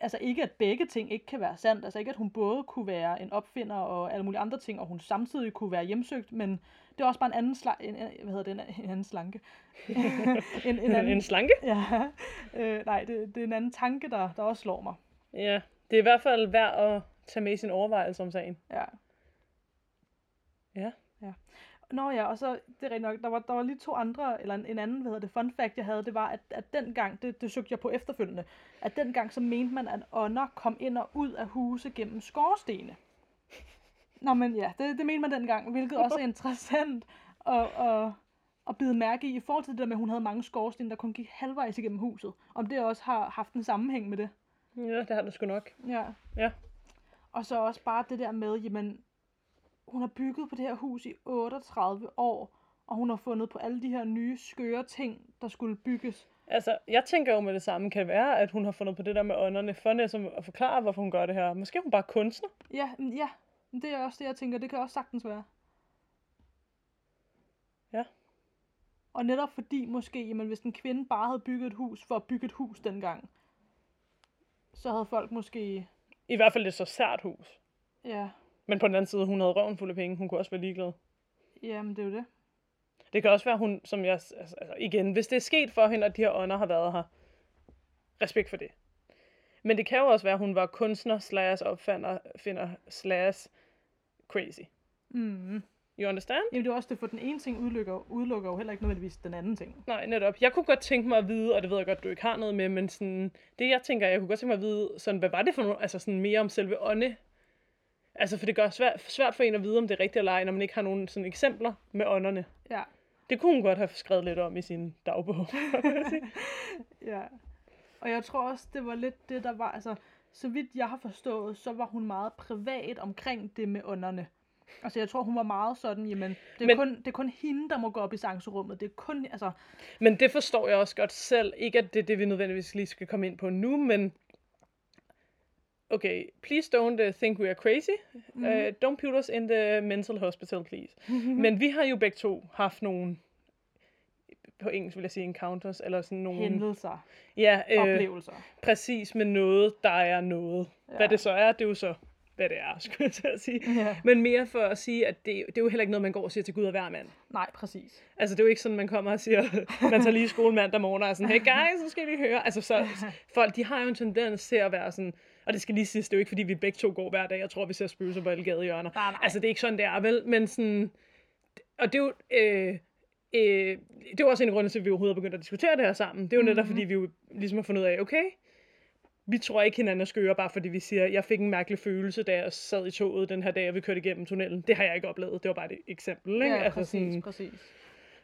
Altså ikke, at begge ting ikke kan være sandt. Altså ikke, at hun både kunne være en opfinder og alle mulige andre ting, og hun samtidig kunne være hjemsøgt, men det er også bare en anden, sla- en, hvad hedder det, en, en anden slanke. en, en anden, En slanke? ja, øh, nej, det, det er en anden tanke, der, der også slår mig. Ja. Det er i hvert fald værd at tage med i sin overvejelse om sagen. Ja. Ja. Nå ja, og så, det er rigtigt nok, der var, der var lige to andre, eller en, en anden, hvad hedder det, fun fact, jeg havde, det var, at, at dengang, det, det søgte jeg på efterfølgende, at dengang så mente man, at ånder kom ind og ud af huse gennem skorstene. Nå, men ja, det, det mente man dengang, hvilket også er interessant at, at, at bide mærke i, i forhold til det der med, at hun havde mange skorstene, der kun gik halvvejs igennem huset. Om det også har haft en sammenhæng med det. Ja, det har du sgu nok. Ja. Ja. Og så også bare det der med, jamen, hun har bygget på det her hus i 38 år, og hun har fundet på alle de her nye skøre ting, der skulle bygges. Altså, jeg tænker jo med det samme. Kan det være, at hun har fundet på det der med ånderne, for næsten at forklare, hvorfor hun gør det her? Måske er hun bare kunstner? Ja, ja, det er også det, jeg tænker. Det kan også sagtens være. Ja. Og netop fordi måske, jamen, hvis en kvinde bare havde bygget et hus for at bygge et hus dengang, så havde folk måske, I hvert fald et så sært hus. ja, Men på den anden side, hun havde røven fuld af penge. Hun kunne også være ligeglad. jamen det er jo det. Det kan også være, hun, som jeg, altså, altså igen, hvis det er sket for hende, at de her ånder har været her, respekt for det. Men det kan jo også være, at hun var kunstner, slash opfinder, finder, slash crazy. Mm. You understand? Jamen det er også det, for den ene ting udelukker, udelukker jo heller ikke nødvendigvis den anden ting. Nej, netop. Jeg kunne godt tænke mig at vide, og det ved jeg godt, du ikke har noget med, men sådan, det jeg tænker, jeg kunne godt tænke mig at vide, sådan, hvad var det for noget, altså sådan mere om selve ånde? Altså, for det gør svært, svært for en at vide, om det er rigtigt eller ej, når man ikke har nogen sådan eksempler med ånderne. Ja. Det kunne hun godt have skrevet lidt om i sin dagbog. Ja. Og jeg tror også, det var lidt det, der var, altså, så vidt jeg har forstået, så var hun meget privat omkring det med ånderne. Altså, jeg tror, hun var meget sådan, jamen, det er, Men- kun, det er kun hende, der må gå op i sangerummet. Det er kun, altså, Men det forstår jeg også godt selv. Ikke, at det er det, vi nødvendigvis lige skal komme ind på nu, men okay, please don't uh, think we are crazy. Mhm. Uh, don't put us in the mental hospital, please. Men vi har jo begge to haft nogle, på engelsk vil jeg sige encounters, eller sådan nogle... Hændelser, Ja, øh, oplevelser. præcis med noget, der er noget. Ja. Hvad det så er, det er jo så, hvad det er, skulle jeg til at sige. Ja. Men mere for at sige, at det, det er jo heller ikke noget, man går og siger til Gud og hver mand. Nej, præcis. Altså, det er jo ikke sådan, man kommer og siger, man tager lige skole mandag morgen og er sådan, hey guys, så skal I lige høre. Altså, så, folk, de har jo en tendens til at være sådan, og det skal lige siges, det er jo ikke, fordi vi begge to går hver dag, jeg tror, vi ser spøgelser på alle gadehjørner. Nej, nej. Altså, det er ikke sådan, det er, vel? Men sådan, og det er jo, øh, øh, det jo også en grund til, at vi overhovedet er begyndt at diskutere det her sammen. Det er jo netop, Mhm. fordi vi jo ligesom har fundet ud af, okay, vi tror ikke hinanden er skøre, bare fordi vi siger, jeg fik en mærkelig følelse, da jeg sad i toget den her dag, og vi kørte igennem tunnelen. Det har jeg ikke oplevet. Det var bare et eksempel, ikke? Ja, altså, præcis, sådan, præcis.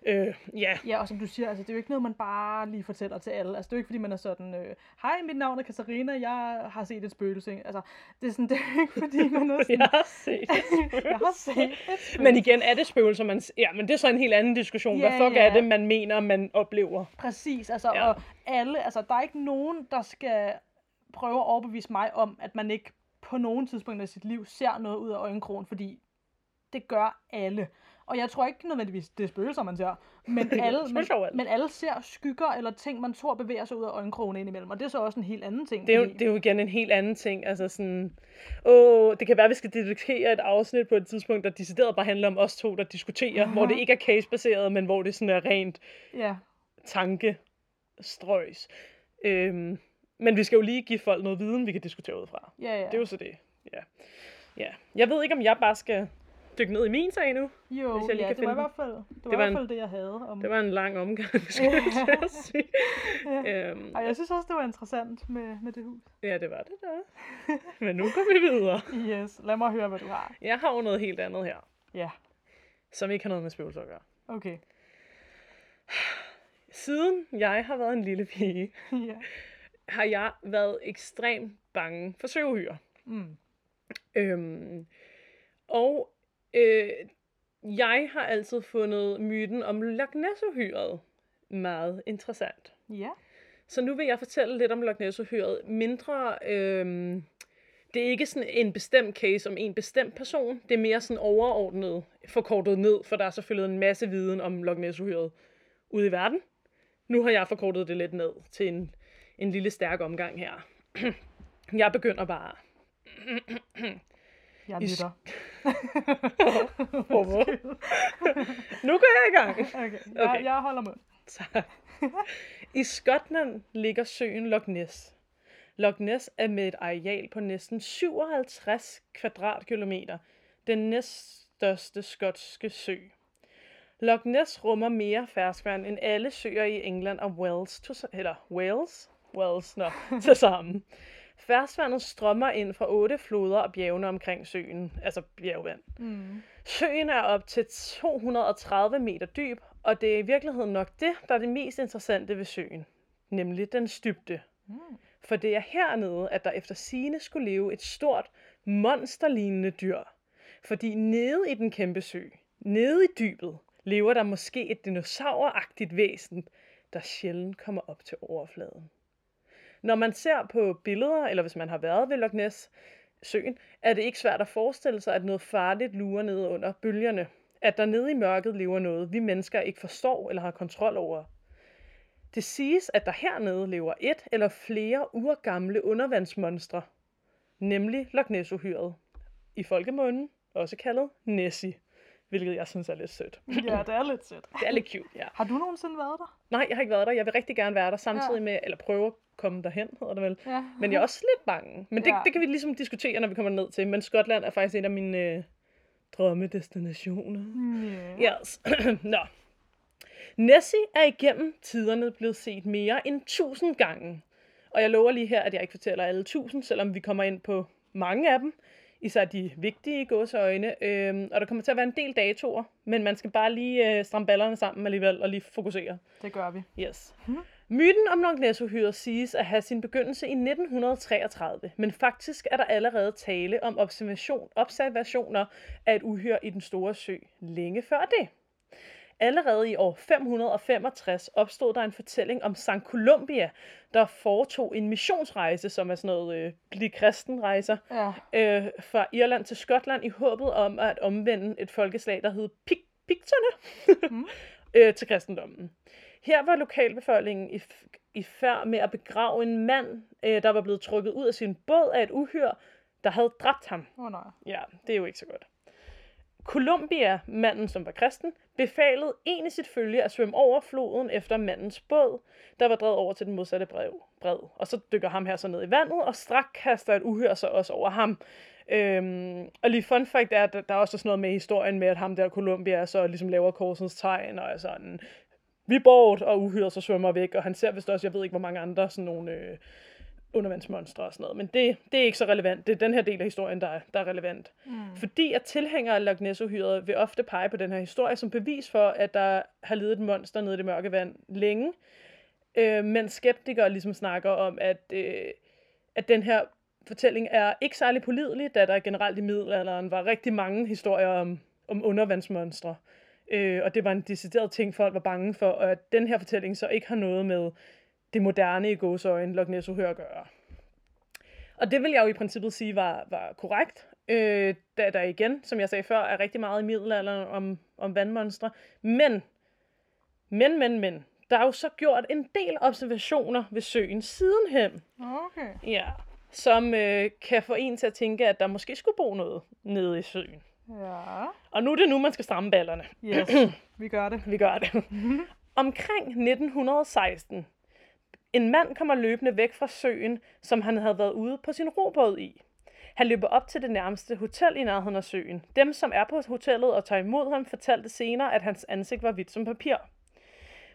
Øh, ja, Ja, og som du siger, altså, det er jo ikke noget, man bare lige fortæller til alle. Altså, det er jo ikke, fordi man er sådan, øh, hej, mit navn er Katarina, jeg har set et spøgelse. Altså, det er, sådan, det er ikke, fordi man er sådan, jeg har set jeg har set. Men igen, er det spøgelser, man... Ja, men det er så en helt anden diskussion. Hvad Ja, fuck ja. er det, man mener, man oplever? Præcis, altså, Ja. og alle, altså, der er ikke nogen, der skal prøve at overbevise mig om, at man ikke på nogen tidspunkt i sit liv ser noget ud af øjenkrogen, fordi det gør alle. Og jeg tror ikke nødvendigvis, det er spøgelser, man ser, men alle, men, men alle ser skygger eller ting, man tror bevæger sig ud af øjenkrogen indimellem, og det er så også en helt anden ting. Det er, jo, fordi- det er jo igen en helt anden ting. Altså sådan... Åh, det kan være, at vi skal dedikere et afsnit på et tidspunkt, der decideret bare handler om os to, der diskuterer, hvor det ikke er case-baseret, men hvor det sådan er rent Ja, tankestrøjs. Øhm, men vi skal jo lige give folk noget viden, vi kan diskutere ud fra. ja, ja. Det er jo så det. Ja. ja. Jeg ved ikke, om jeg bare skal dykke ned i min sag nu. jo, hvis jeg lige ja, kan det var i finde hvert fald det, var Det i var hvert en- fald det, jeg havde. Om... Det var en lang omgang, skulle jeg til at sige. Øhm, Ej, jeg synes også, det var interessant med, med det hus. ja, det var det da. Men nu går vi videre. Yes, lad mig høre, hvad du har. Jeg har jo noget helt andet her, Ja, som ikke har noget med spøgelser at gøre. okay. Siden jeg har været en lille pige, ja. har jeg været ekstremt bange for søvhyre. Mm. Øhm, og øh, jeg har altid fundet myten om Loch Ness-uhyret meget interessant. Ja. Så nu vil jeg fortælle lidt om Loch Ness-uhyret. Mindre, øhm, det er ikke sådan en bestemt case om en bestemt person. Det er mere sådan overordnet forkortet ned, for der er selvfølgelig en masse viden om Loch Ness-uhyret ude i verden. Nu har jeg forkortet det lidt ned til en, en lille stærk omgang her. Jeg begynder bare. Jeg lytter. Hvorfor? nu går jeg i gang. okay. Jeg, Okay. jeg holder mund. Tak. I Skotland ligger søen Loch Ness. Loch Ness er med et areal på næsten 57 kvadratkilometer den næststørste skotske sø. Loch Ness rummer mere ferskvand end alle søer i England og Wales, to, eller Wales, Wales, nå, til sammen. Ferskvandet strømmer ind fra otte floder og bjergene omkring søen, altså bjergvand. Mm. Søen er op til 230 meter dyb, og det er i virkeligheden nok det, der er det mest interessante ved søen, nemlig den dybde. Mm. For det er hernede, at der efter sine skulle leve et stort, monsterlignende dyr. Fordi nede i den kæmpe sø, nede i dybet, lever der måske et dinosauragtigt væsen, der sjældent kommer op til overfladen. Når man ser på billeder, eller hvis man har været ved Loch Ness søen, er det ikke svært at forestille sig, at noget farligt lurer nede under bølgerne. At der nede i mørket lever noget, vi mennesker ikke forstår eller har kontrol over. Det siges, at der hernede lever et eller flere urgamle undervandsmonstre, nemlig Loch Ness-uhyret. I folkemunden også kaldet Nessie, hvilket jeg synes er lidt sødt. Ja, det er lidt sødt. Det er lidt cute, ja. Har du nogensinde været der? Nej, jeg har ikke været der. Jeg vil rigtig gerne være der samtidig Ja. med, eller prøve komme derhen, hedder det vel. Ja. Men jeg er også lidt bange. Men det, Ja. det kan vi ligesom diskutere, når vi kommer ned til. Men Skotland er faktisk en af mine øh, drømmedestinationer. Ja. Yes. Nå. Nessie er igennem tiderne blevet set mere end 1000 gange. Og jeg lover lige her, at jeg ikke fortæller alle 1000, selvom vi kommer ind på mange af dem. Især de vigtige gåseøjne. Øhm, og der kommer til at være en del datoer, men man skal bare lige øh, stramme ballerne sammen alligevel og lige fokusere. Det gør vi. Yes. Myten om Loch Ness-uhyret siges at have sin begyndelse i 1933, men faktisk er der allerede tale om observation, observationer af et uhyre i den store sø længe før det. allerede i år 565 opstod der en fortælling om Sankt Columbia, der foretog en missionsrejse, som er sådan noget øh, bliv kristen rejser, Ja. øh, fra Irland til Skotland i håbet om at omvende et folkeslag, der hed Pik- Picterne, Mm. øh, til kristendommen. Her var lokalbefolkningen i, i færd med at begrave en mand, øh, der var blevet trukket ud af sin båd af et uhyr, der havde dræbt ham. Åh oh, nej. Ja, det er jo ikke så godt. Columbia, manden som var kristen, befalede en i sit følge at svømme over floden efter mandens båd, der var drevet over til den modsatte brev, bred. Og så dykker ham her så ned i vandet, og straks kaster et uhyr sig også over ham. Øhm, og lige fun fact er, at der- er også sådan noget med historien med, at ham der Columbia så ligesom laver korsens tegn, og er sådan, vi bort, og uhyret så svømmer væk, og han ser vist også, jeg ved ikke, hvor mange andre sådan nogle øh, undervandsmonstre og sådan noget, men det, det er ikke så relevant. Det er den her del af historien, der er, der er relevant. Mm. Fordi at tilhængere af Loch Ness-uhyret vil ofte pege på den her historie som bevis for, at der har levet et monster nede i det mørke vand længe, øh, men skeptikere ligesom snakker om, at, øh, at den her fortælling er ikke særlig pålidelig, da der generelt i middelalderen var rigtig mange historier om, om undervandsmonstre. Øh, og det var en decideret ting, folk var bange for, og at den her fortælling så ikke har noget med det moderne i gåsøjne Loch ness at gøre. Og det vil jeg jo i princippet sige var, var korrekt, øh, da der igen, som jeg sagde før, er rigtig meget i middelalderen om, om vandmonstre. Men, men, men, men, der er jo så gjort en del observationer ved søen sidenhen. Okay. Ja, som øh, kan få en til at tænke, at der måske skulle bo noget nede i søen. Ja. Og nu er det nu, man skal stramme ballerne. Yes, vi gør det. Vi gør det. Omkring 1916. En mand kommer løbende væk fra søen, som han havde været ude på sin robåd i. Han løber op til det nærmeste hotel i nærheden af søen. Dem, som er på hotellet og tager imod ham, fortalte senere, at hans ansigt var hvidt som papir.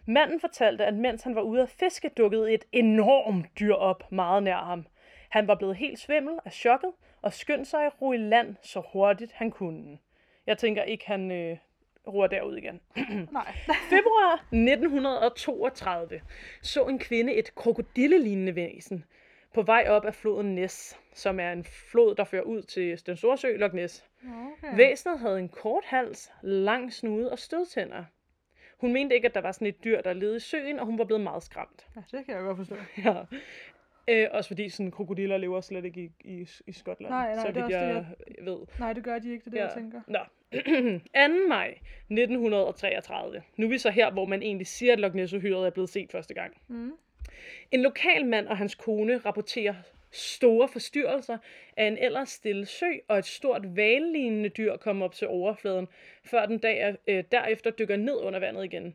Manden fortalte, at mens han var ude at fiske, dukkede et enormt dyr op meget nær ham. Han var blevet helt svimmel af chokket og skyndte sig at ro i land så hurtigt han kunne. Jeg tænker ikke, han øh, roer derud igen. Nej. Februar 1932 så en kvinde et krokodillelignende væsen på vej op af floden Ness, som er en flod, der fører ud til den store sø Loch Ness. Okay. Væsenet havde en kort hals, lang snude og stødtænder. Hun mente ikke, at der var sådan et dyr, der levede i søen, og hun var blevet meget skræmt. Ja, det kan jeg godt forstå. Ja. Øh, også fordi sådan krokodiller lever slet ikke i, i, i Skotland, Nej, nej, så det vidt også jeg ved. Nej, det gør de ikke, det er det, jeg tænker. Nå. 2. maj 1933. Nu er vi så her, hvor man egentlig siger, at Loch ness er blevet set første gang. Mm. En lokal mand og hans kone rapporterer store forstyrrelser af en ellers stille sø, og et stort vallignende dyr kommer op til overfladen, før den dag, øh, derefter dykker ned under vandet igen.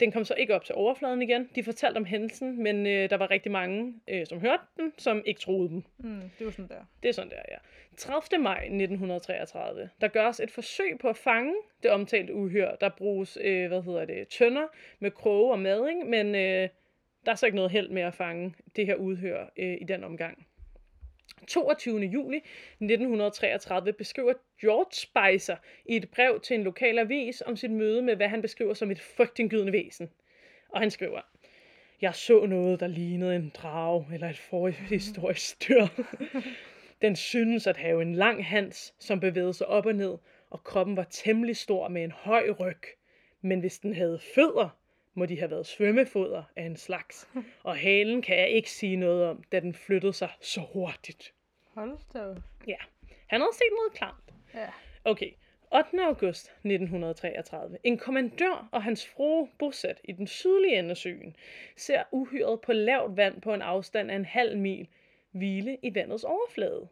Den kom så ikke op til overfladen igen. De fortalte om hændelsen, men øh, der var rigtig mange, øh, som hørte den, som ikke troede den. Mm, det er jo sådan der. Det er sådan der, ja. 30. maj 1933, der gøres et forsøg på at fange det omtalte uhyr. Der bruges, øh, hvad hedder det, tønder med kroge og mading, men øh, der er så ikke noget held med at fange det her udhør øh, i den omgang. 22. juni 1933 beskriver George Spicer i et brev til en lokal avis om sit møde med, hvad han beskriver som et frygtindgydende væsen. Og han skriver, jeg så noget, der lignede en drage eller et forhistorisk dyr. Den synes at have en lang hals, som bevægede sig op og ned, og kroppen var temmelig stor med en høj ryg. Men hvis den havde fødder, må de have været svømmefoder af en slags. Og halen kan jeg ikke sige noget om, da den flyttede sig så hurtigt. Hold da. Ja, han havde set noget klart. Ja. Okay, 8. august 1933. En kommandør og hans frue bosat i den sydlige ende af søen ser uhyret på lavt vand på en afstand af en halv mil hvile i vandets overflade.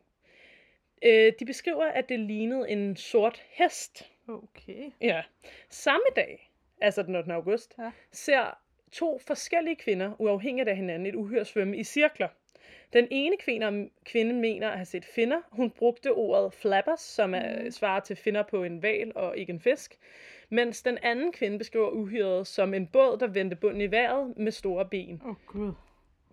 Øh, de beskriver, at det lignede en sort hest. Okay. Ja. Samme dag, altså den 8. august, Ja. ser to forskellige kvinder, uafhængigt af hinanden, et uhyre svømme i cirkler. Den ene kvinde, kvinde mener at have set finner. Hun brugte ordet flappers, som er, Mhm. svarer til finner på en val og ikke en fisk. Mens den anden kvinde beskriver uhyret som en båd, der vendte bunden i vejret med store ben. Åh, oh, gud.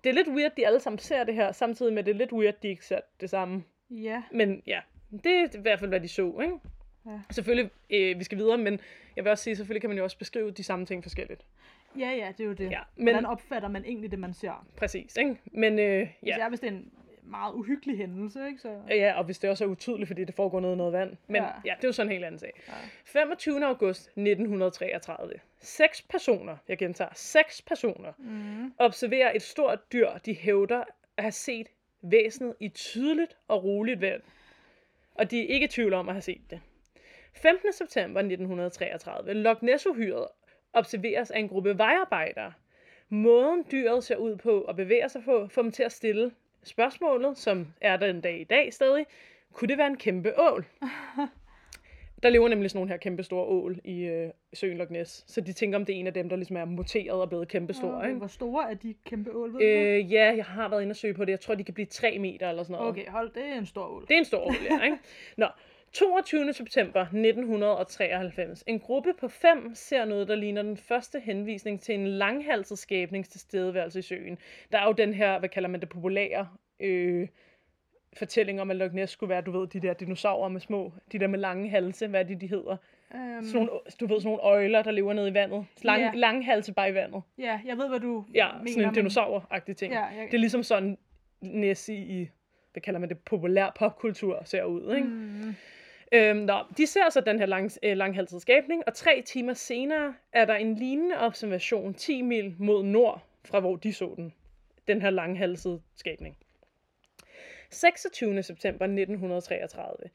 Det er lidt weird, at de alle sammen ser det her, samtidig med at det er lidt weird, at de ikke ser det samme. Ja. Men ja, det er i hvert fald, hvad de så, ikke? Ja. Selvfølgelig, øh, vi skal videre, men jeg vil også sige, selvfølgelig kan man jo også beskrive de samme ting forskelligt. Ja, ja, det er jo det. Ja, men... Hvordan opfatter man egentlig det, man ser? præcis, ikke? Men øh, Ja. Især hvis det er en meget uhyggelig hændelse, ikke? Så... Ja, og hvis det også er utydeligt, fordi det foregår noget i noget vand. Men Ja. ja, ja det er jo sådan en helt anden sag. Ja. 25. august 1933. Seks personer, jeg gentager, seks personer, Mm. observerer et stort dyr, de hævder at have set væsenet i tydeligt og roligt vand. Og de er ikke i tvivl om at have set det. 15. september 1933. Loch Ness-uhyret observeres af en gruppe vejarbejdere. Måden dyret ser ud på og bevæger sig på, får dem til at stille spørgsmålet, som er der en dag i dag stadig. Kunne det være en kæmpe ål? Der lever nemlig sådan nogle her kæmpe store ål i øh, søen Loch Ness. Så de tænker, om det er en af dem, der ligesom er muteret og blevet kæmpe store. Okay, ikke? Hvor store er de kæmpe ål, ved? Øh, ja, jeg har været inde og søge på det. Jeg tror, de kan blive 3 meter eller sådan noget. Okay, hold, det er en stor ål. Det er en stor ål, ja, ikke? Nå, 22. september 1993. En gruppe på fem ser noget, der ligner den første henvisning til en langhalset skabnings tilstedeværelse i søen. Der er jo den her, hvad kalder man det, populære øh, fortælling om, at Loch Ness skulle være, du ved, de der dinosaurer med små, de der med lange halse, hvad er det, de hedder? Um, Sådan nogle, du ved, sådan nogle øjler, der lever nede i vandet. Lang, Ja. Lange halse bare i vandet. ja, jeg ved, hvad du Ja, mener. sådan en dinosaur-agtig ting. Ja, jeg, Det er ligesom sådan Nessie i, hvad kalder man det, populær popkultur ser ud, ikke? Mm, Øhm, nå, de ser så den her lang, øh, langhalsede skabning, og tre timer senere er der en lignende observation 10 mil mod nord fra hvor de så den. Den her langhalsede skabning. 26. september 1933.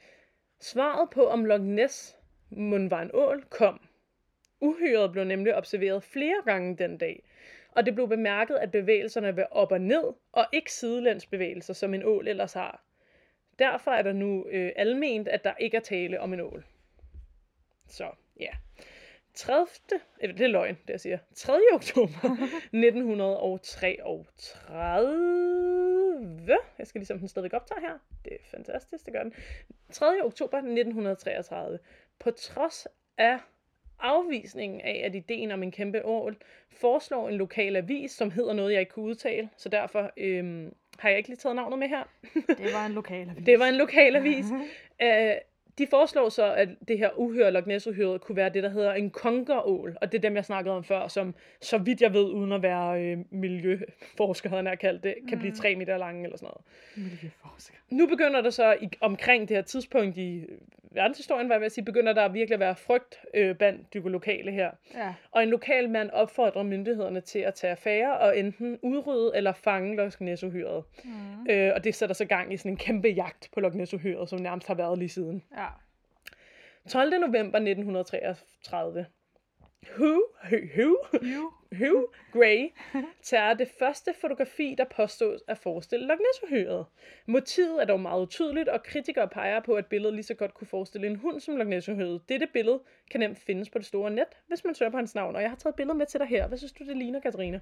Svaret på, om Loch Ness mund var en ål, kom. Uhyret blev nemlig observeret flere gange den dag, og det blev bemærket, at bevægelserne var op og ned, og ikke sidelæns bevægelser, som en ål ellers har. Derfor er der nu øh, alment, at der ikke er tale om en ål. Så, ja. 30. Eller det er løgn, det jeg siger. 3. oktober 1933. Jeg skal ligesom den stadigvæk optage her. Det er fantastisk, det gør den. 3. oktober 1933. På trods af afvisningen af, at ideen om en kæmpe ål foreslår en lokal avis, som hedder noget, jeg ikke kunne udtale. Så derfor øhm, har jeg ikke lige taget navnet med her. det var en lokal avis. Det var en lokal avis. uh, de foreslår så, at det her uhyre Loch ness kunne være det, der hedder en kongerål. Og det er dem, jeg snakkede om før, som, så vidt jeg ved, uden at være øh, miljøforsker, havde jeg kaldt det, kan blive tre meter lange eller sådan noget. Miljøforsker. Nu begynder der så i, omkring det her tidspunkt i øh, verdenshistorien, hvad jeg vil sige, begynder der virkelig at være frygt øh, blandt de lokale her. Ja. Og en lokal mand opfordrer myndighederne til at tage affære og enten udrydde eller fange Loch ness Mm. øh, Og det sætter så gang i sådan en kæmpe jagt på Loch ness som nærmest har været lige siden. Ja. 12. november 1933. Who, who, who, Jo. who Gray tager det første fotografi, der påstås at forestille Loch ness Motivet er dog meget utydeligt, og kritikere peger på, at billedet lige så godt kunne forestille en hund som Loch ness Dette billede kan nemt findes på det store net, hvis man søger på hans navn, og jeg har taget billedet med til dig her. Hvad synes du, det ligner, Katrine?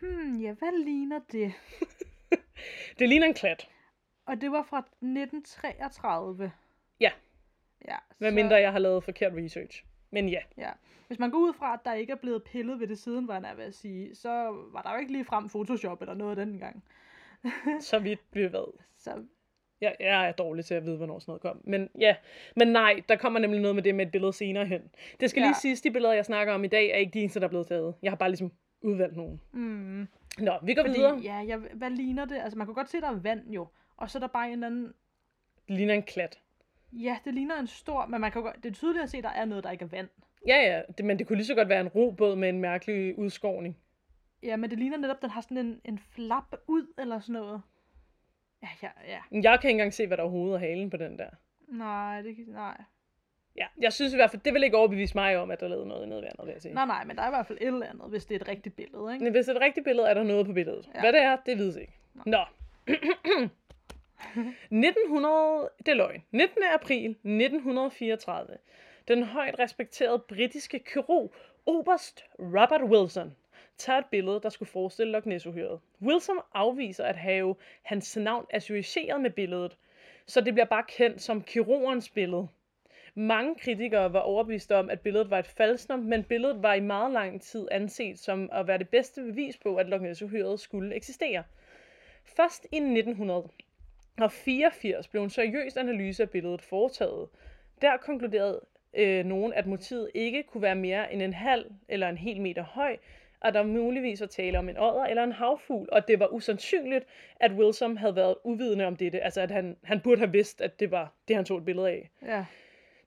Hmm, ja, hvad ligner det? Det ligner en klat. Og det var fra 1933. Ja. Ja, Hvad mindre jeg har lavet forkert research. Men ja, Ja. Hvis man går ud fra, at der ikke er blevet pillet ved det siden, var jeg ved at sige, så var der jo ikke lige frem Photoshop eller noget dengang. så vidt vi ved. Så Jeg, jeg er dårlig til at vide, hvornår sådan noget kom. Men ja, men nej, der kommer nemlig noget med det med et billede senere hen. Det skal Ja. lige siges, de billeder, jeg snakker om i dag, er ikke de eneste, der er blevet taget. Jeg har bare ligesom udvalgt nogen. mm, Nå, vi går fordi, videre. ja, ja, hvad ligner det? Altså, man kan godt se, der er vand jo. Og så er der bare en eller anden... Det ligner en klat. Ja, det ligner en stor... Men man kan godt, det er tydeligt at se, at der er noget, der ikke er vand. Ja, ja, det, men det kunne lige så godt være en robåd med en mærkelig udskovning. Ja, men det ligner netop, at den har sådan en, en flap ud, eller sådan noget. Ja, ja, ja. Jeg kan ikke engang se, hvad der er hovedet og halen på den der. Nej, det kan... Nej. Ja, jeg synes i hvert fald, det vil ikke overbevise mig om, at der er lavet noget vandet, vil jeg sige. Nej, nej, men der er i hvert fald et eller andet, hvis det er et rigtigt billede, ikke? Men hvis det er et rigtigt billede, er der noget på billedet. Ja. Hvad det er, det vides ikke. Nå. 1900, det er løgn. 19. april 1934. Den højt respekterede britiske kirurg, Oberst Robert Wilson, tager et billede, der skulle forestille Loch ness Wilson afviser at have hans navn associeret med billedet, så det bliver bare kendt som kirurgens billede. Mange kritikere var overbevist om, at billedet var et falsnum, men billedet var i meget lang tid anset som at være det bedste bevis på, at Loch ness skulle eksistere. Først i 1900 1984 blev en seriøs analyse af billedet foretaget. Der konkluderede øh, nogen, at motivet ikke kunne være mere end en halv eller en hel meter høj, at der muligvis var tale om en odder eller en havfugl, og det var usandsynligt, at Wilson havde været uvidende om dette. Altså, at han, han burde have vidst, at det var det, han tog et billede af. Ja.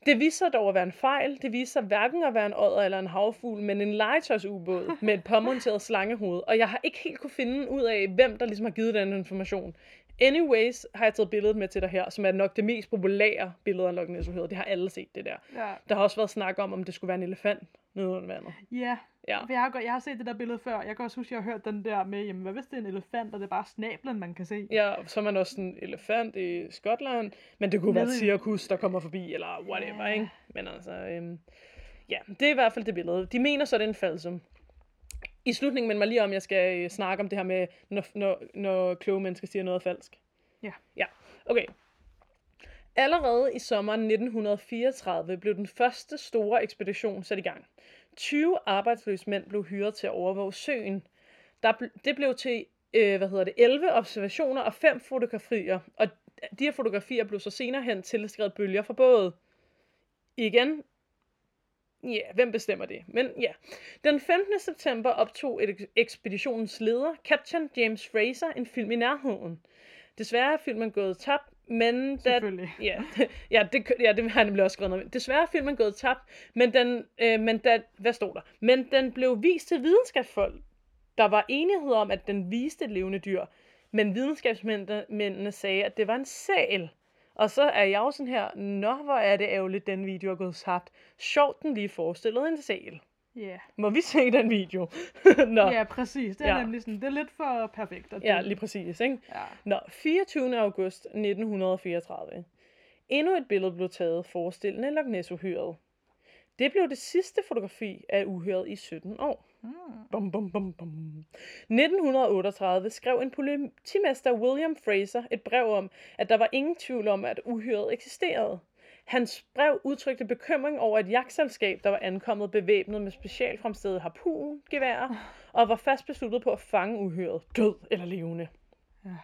Det viste sig dog at være en fejl. Det viste sig hverken at være en odder eller en havfugl, men en legetøjsubåd med et påmonteret slangehoved. Og jeg har ikke helt kunne finde ud af, hvem der ligesom har givet den information. Anyways har jeg taget billedet med til dig her, som er nok det mest populære billede af Loch Ness Det har alle set, det der. Ja. Der har også været snak om, om det skulle være en elefant nede under vandet. Ja, Ja. for jeg har, jeg har set det der billede før. Jeg kan også huske, at jeg har hørt den der med, jamen hvad hvis det er en elefant, og det er bare snablen, man kan se? Ja, så er man også en elefant i Skotland, men det kunne være et Nede cirkus, der kommer forbi, eller whatever, Ja. ikke? Men altså, øhm, ja, det er i hvert fald det billede. De mener så, det er en falsum. I slutningen minder mig lige om, jeg skal øh, snakke om det her med, når, når, når kloge mennesker siger noget er falsk. Ja. Ja, okay. Allerede i sommeren 1934 blev den første store ekspedition sat i gang. 20 arbejdsløse mænd blev hyret til at overvåge søen. Der ble, det blev til øh, hvad hedder det, 11 observationer og 5 fotografier, og de her fotografier blev så senere hen tilskrevet bølger fra bådet. Igen, ja, hvem bestemmer det? Men ja. Den 15. september optog et ekspeditionens leder, Captain James Fraser, en film i nærheden. Desværre er filmen gået tabt, men da. Ja, ja, det, ja, det har jeg nemlig også skrevet noget. Desværre er filmen gået tabt, men den, øh, men da, hvad stod der? Men den blev vist til videnskabsfolk. Der var enighed om, at den viste et levende dyr, men videnskabsmændene sagde, at det var en sæl. Og så er jeg jo sådan her, nå, hvor er det ærgerligt, den video er gået tabt. Sjovt, den lige forestillede en sæl. Ja. Må vi se den video? nå, ja, præcis. Det er Ja. nemlig sådan, det er lidt for perfekt. At ja, lige præcis, ikke? ja. Nå, 24. august 1934. Endnu et billede blev taget forestillende Loch Ness-uhyret. Det blev det sidste fotografi af uhyret i 17 år. Bum, bum, bum, bum. 1938 skrev en politimester William Fraser et brev om, at der var ingen tvivl om, at uhyret eksisterede. Hans brev udtrykte bekymring over et jagtselskab, der var ankommet bevæbnet med specialfremstillede harpungeværer, og var fast besluttet på at fange uhyret, død eller levende. Ja.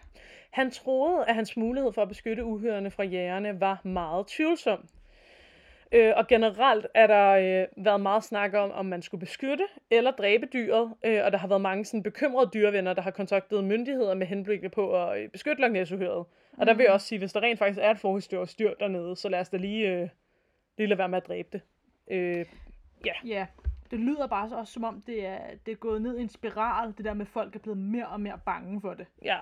Han troede, at hans mulighed for at beskytte uhyrerne fra jægerne var meget tvivlsom. Øh, og generelt er der øh, været meget snak om, om man skulle beskytte eller dræbe dyret, øh, og der har været mange sådan, bekymrede dyrevenner, der har kontaktet myndigheder med henblik på at øh, beskytte Loch Ness-uhyret. Og der vil jeg også sige, hvis der rent faktisk er et forhistorisk dyr dernede, så lad os da lige, øh, lige lade være med at dræbe det. Øh, ja. Det lyder bare så også som om, det er, det er gået ned i en spiral, det der med, at folk er blevet mere og mere bange for det. Ja,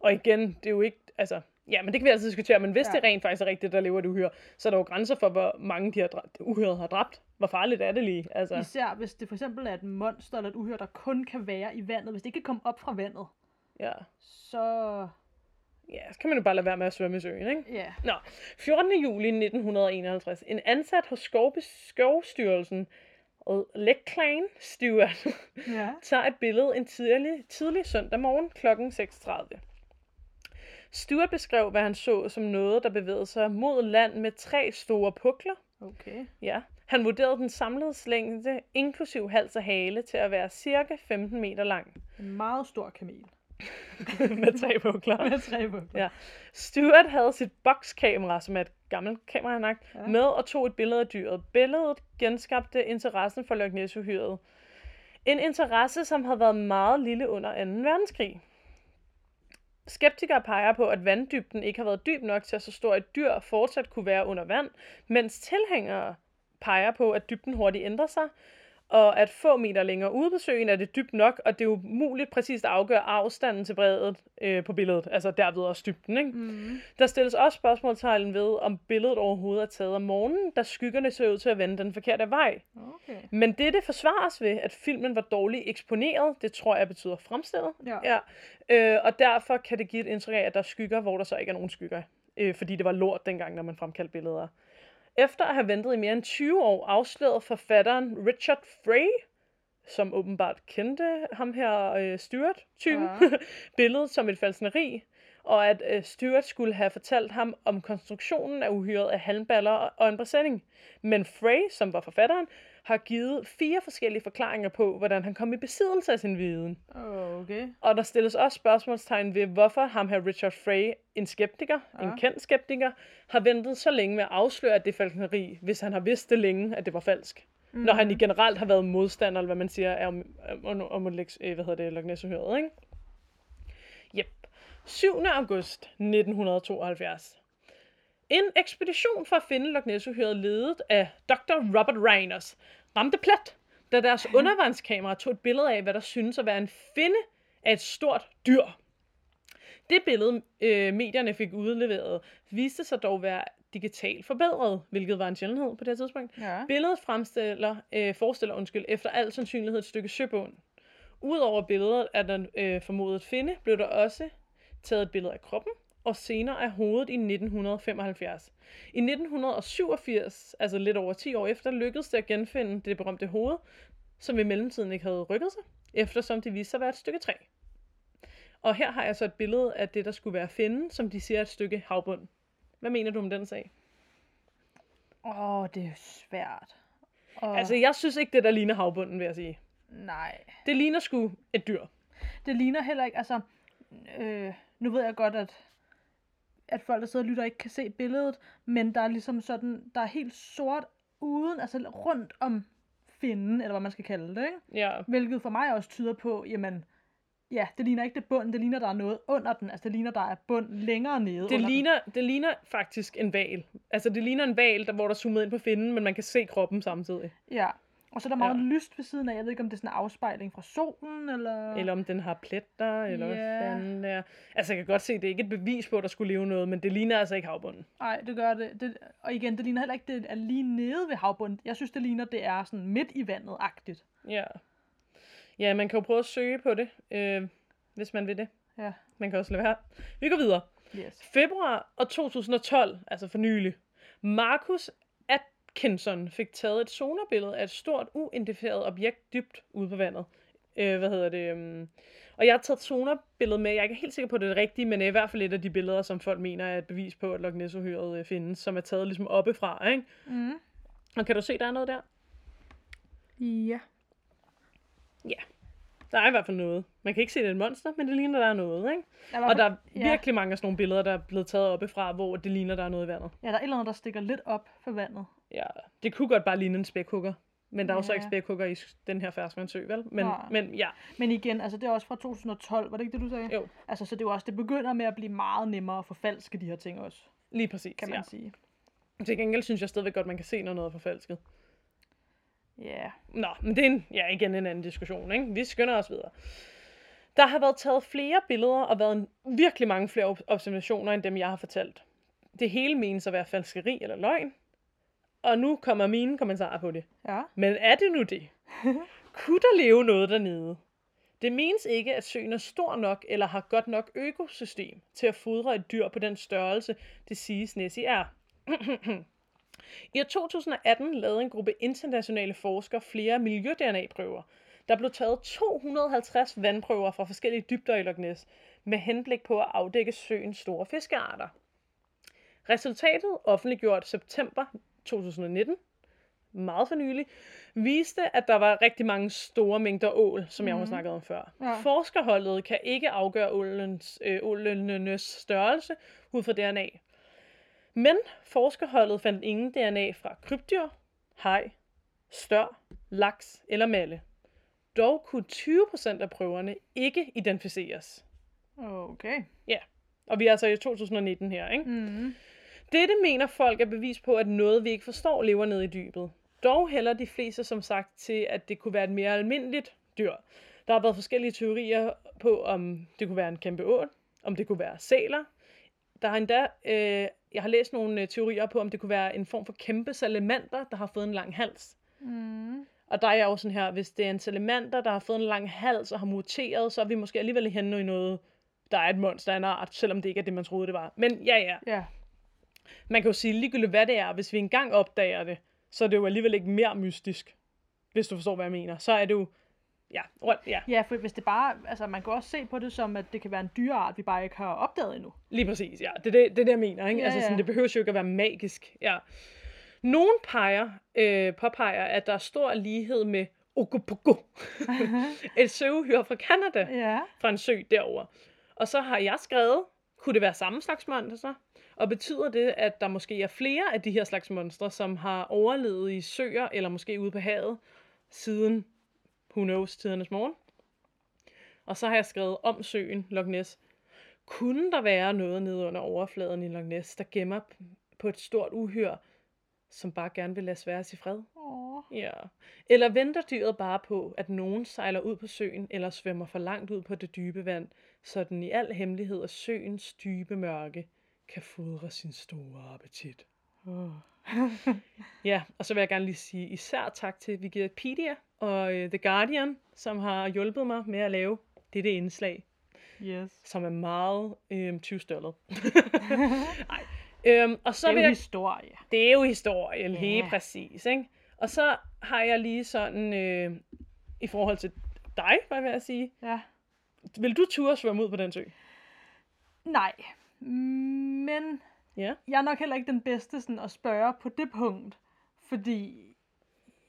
og igen, det er jo ikke, altså, ja, men det kan vi altid diskutere, men hvis ja. Det rent faktisk er rigtigt, der lever et uhyre, så er der jo grænser for, hvor mange de her uhyret har dræbt. Hvor farligt er det lige? Altså, Især hvis det for eksempel er et monster eller et uhyre, der kun kan være i vandet. Hvis det ikke kan komme op fra vandet, ja. så... ja, så kan man jo bare lade være med at svømme i søen, ikke? Ja. Nå, 14. juli 1951. En ansat hos Skovbe- Skovstyrelsen, Lecklane Stewart, Ja. tager et billede en tidlig, tidlig søndag morgen kl. 6.30. Stuart beskrev, hvad han så som noget, der bevægede sig mod land med tre store pukler. Okay. Ja. Han vurderede den samlede længde, inklusiv hals og hale, til at være cirka 15 meter lang. En meget stor kamel. med tre pukler. Med tre på. Ja. Stuart havde sit bokskamera, som er et gammelt kamera, han lagt, Ja. med og tog et billede af dyret. Billedet genskabte interessen for Loch Ness-uhyret. En interesse, som havde været meget lille under 2. verdenskrig. Skeptikere peger på, at vanddybden ikke har været dyb nok til, at så stort et dyr fortsat kunne være under vand, mens tilhængere peger på, at dybden hurtigt ændrer sig, og at få meter længere ude på søen er det dybt nok, og det er jo muligt præcist at afgøre afstanden til bredet øh, på billedet, altså derved også dybden. Ikke? Mm. Der stilles også spørgsmålstegn ved, om billedet overhovedet er taget om morgenen, da skyggerne ser ud til at vende den forkerte vej. Okay. Men dette forsvares ved, at filmen var dårligt eksponeret. Det tror jeg betyder fremstillet. Ja. Ja. Øh, og derfor kan det give et indtryk af, at der er skygger, hvor der så ikke er nogen skygger. Øh, fordi det var lort dengang, når man fremkaldte billeder. Efter at have ventet i mere end 20 år, afslørede forfatteren Richard Frey, som åbenbart kendte ham her øh, Stuart-typen, Ja. billedet som et falsneri, og at øh, Stuart skulle have fortalt ham om konstruktionen af uhyret af halmballer og en præsending. Men Frey, som var forfatteren, har givet fire forskellige forklaringer på, hvordan han kom i besiddelse af sin viden. Okay. Og der stilles også spørgsmålstegn ved, hvorfor ham her Richard Frey, en skeptiker, ja. en kendt skeptiker, har ventet så længe med at afsløre, at det er falskneri, hvis han har vidst det længe, at det var falsk. mm. når han i generelt har været modstander, eller hvad man siger, er om, om, om at lægge, øh, hvad hedder det, Loch ikke? Yep. 7. august 1972. En ekspedition for at finde Loch ness ledet af Dr. Robert Reiners ramte plet, da deres undervandskamera tog et billede af, hvad der synes at være en finde af et stort dyr. Det billede, øh, medierne fik udleveret, viste sig dog være digitalt forbedret, hvilket var en sjældenhed på det tidspunkt. Ja. Billedet fremstiller, øh, forestiller undskyld, efter al sandsynlighed et stykke søbund. Udover billedet af den øh, formodede finde, blev der også taget et billede af kroppen, og senere af hovedet i 1975. I 1987, altså lidt over 10 år efter, lykkedes det at genfinde det berømte hoved, som i mellemtiden ikke havde rykket sig, eftersom det viste sig at være et stykke træ. Og her har jeg så et billede af det, der skulle være finden, som de siger er et stykke havbund. Hvad mener du om den sag? Åh, oh, det er svært. Oh. Altså, jeg synes ikke, det der ligner havbunden, vil jeg sige. Nej. Det ligner sgu et dyr. Det ligner heller ikke, altså... Øh, nu ved jeg godt, at at folk, der sidder og lytter, ikke kan se billedet, men der er ligesom sådan, der er helt sort uden, altså rundt om finden, eller hvad man skal kalde det, ikke? Ja. Hvilket for mig også tyder på, jamen, ja, det ligner ikke det bund, det ligner, der er noget under den, altså det ligner, der er bund længere nede Det, ligner, den. det ligner faktisk en val. Altså det ligner en val, der, hvor der er zoomet ind på finden, men man kan se kroppen samtidig. Ja, og så er der meget ja. lyst ved siden af. Jeg ved ikke, om det er sådan en afspejling fra solen, eller... Eller om den har pletter, eller yeah. hvad fanden det er. Altså, jeg kan godt se, det er ikke et bevis på, at der skulle leve noget, men det ligner altså ikke havbunden. Nej, det gør det. det. Og igen, det ligner heller ikke, det er lige nede ved havbunden. Jeg synes, det ligner, det er sådan midt i vandet-agtigt. Ja. Ja, man kan jo prøve at søge på det, øh, hvis man vil det. Ja. Man kan også lade være. Vi går videre. Yes. Februar og 2012, altså for nylig. Markus Atkinson fik taget et sonarbillede af et stort, uidentificeret objekt dybt ude på vandet. Øh, hvad hedder det? Um... Og jeg har taget sonarbilledet med. Jeg er ikke helt sikker på, at det er det rigtige, men i hvert fald et af de billeder, som folk mener er et bevis på, at Loch ness øh, findes, som er taget ligesom oppefra, ikke? Mm. Og kan du se, der er noget der? Ja. Ja. Der er i hvert fald noget. Man kan ikke se, det er et monster, men det ligner, der er noget, ikke? Der og der er virkelig ja. mange af sådan nogle billeder, der er blevet taget oppefra, hvor det ligner, der er noget i vandet. Ja, der er et eller andet, der stikker lidt op for vandet. Ja, det kunne godt bare ligne en spækhugger. Men der er ja. jo så ikke spækhugger i den her ferskvandssø, vel? Men, ja. men ja. Men igen, altså det er også fra 2012, var det ikke det, du sagde? Jo. Altså, så det er jo også, det begynder med at blive meget nemmere at forfalske de her ting også. Lige præcis, Kan man ja. sige. Til gengæld synes jeg stadigvæk godt, man kan se, når noget er forfalsket. Ja. Yeah. Nå, men det er en, ja, igen en anden diskussion, ikke? Vi skynder os videre. Der har været taget flere billeder og været en, virkelig mange flere observationer, end dem jeg har fortalt. Det hele menes at være falskeri eller løgn, og nu kommer mine kommentarer på det. Ja. Men er det nu det? Kunne der leve noget dernede? Det menes ikke, at søen er stor nok eller har godt nok økosystem til at fodre et dyr på den størrelse, det siges Nessie er. I 2018 lavede en gruppe internationale forskere flere miljø-DNA-prøver. Der blev taget 250 vandprøver fra forskellige dybder i Loch Ness, med henblik på at afdække søens store fiskearter. Resultatet, offentliggjort september 2019, meget for nylig, viste, at der var rigtig mange store mængder ål, som mm. jeg har mhm. snakket om før. Ja. Forskerholdet kan ikke afgøre ålens, øh, ålenes størrelse ud fra DNA. Men forskerholdet fandt ingen DNA fra krybdyr, haj, stør, laks eller malle. Dog kunne 20% af prøverne ikke identificeres. Okay. Ja, og vi er altså i 2019 her, ikke? Mm. Dette mener folk er bevis på, at noget, vi ikke forstår, lever nede i dybet. Dog hælder de fleste som sagt til, at det kunne være et mere almindeligt dyr. Der har været forskellige teorier på, om det kunne være en kæmpe ål, om det kunne være sæler. Der har endda, øh, jeg har læst nogle øh, teorier på, om det kunne være en form for kæmpe salamander, der har fået en lang hals. Mm. Og der er jeg jo sådan her, hvis det er en salamander, der har fået en lang hals og har muteret, så er vi måske alligevel henne i noget, der er et monster af en art, selvom det ikke er det, man troede, det var. Men ja, ja. Ja. Man kan jo sige ligegyldigt, hvad det er, hvis vi engang opdager det, så er det jo alligevel ikke mere mystisk, hvis du forstår, hvad jeg mener. Så er det jo, ja, rundt, ja. Ja, for hvis det bare, altså man kan også se på det som, at det kan være en dyreart, vi bare ikke har opdaget endnu. Lige præcis, ja. Det er det, det, det, jeg mener, ikke? Ja, altså, sådan, ja. det behøver jo ikke at være magisk, ja. Nogen peger, øh, påpeger, at der er stor lighed med Ogopogo, et søuhyre fra Canada, Ja. fra en sø derover. Og så har jeg skrevet, kunne det være samme slags monster? Og betyder det, at der måske er flere af de her slags monstre, som har overlevet i søer, eller måske ude på havet, siden, who knows, tidernes morgen? Og så har jeg skrevet om søen Loch Ness. Kunne der være noget nede under overfladen i Loch Ness, der gemmer på et stort uhyr, som bare gerne vil lade sværes i fred? Åh. Ja. Eller venter dyret bare på, at nogen sejler ud på søen, eller svømmer for langt ud på det dybe vand, så den i al hemmelighed af søens dybe mørke kan fodre sin store appetit. Oh. Ja, og så vil jeg gerne lige sige især tak til Wikipedia og uh, The Guardian, som har hjulpet mig med at lave dette indslag, Yes. som er meget øhm, tyvstøllet. Nej. Øhm, og så Det er vil jo jeg historie. det er jo historien, Ja. helt præcis, ikke? Og så har jeg lige sådan, øh, i forhold til dig, hvad vil jeg sige, Ja. Vil du turde svømme ud på den sø? Nej, men Ja. jeg er nok heller ikke den bedste sådan, at spørge på det punkt, fordi,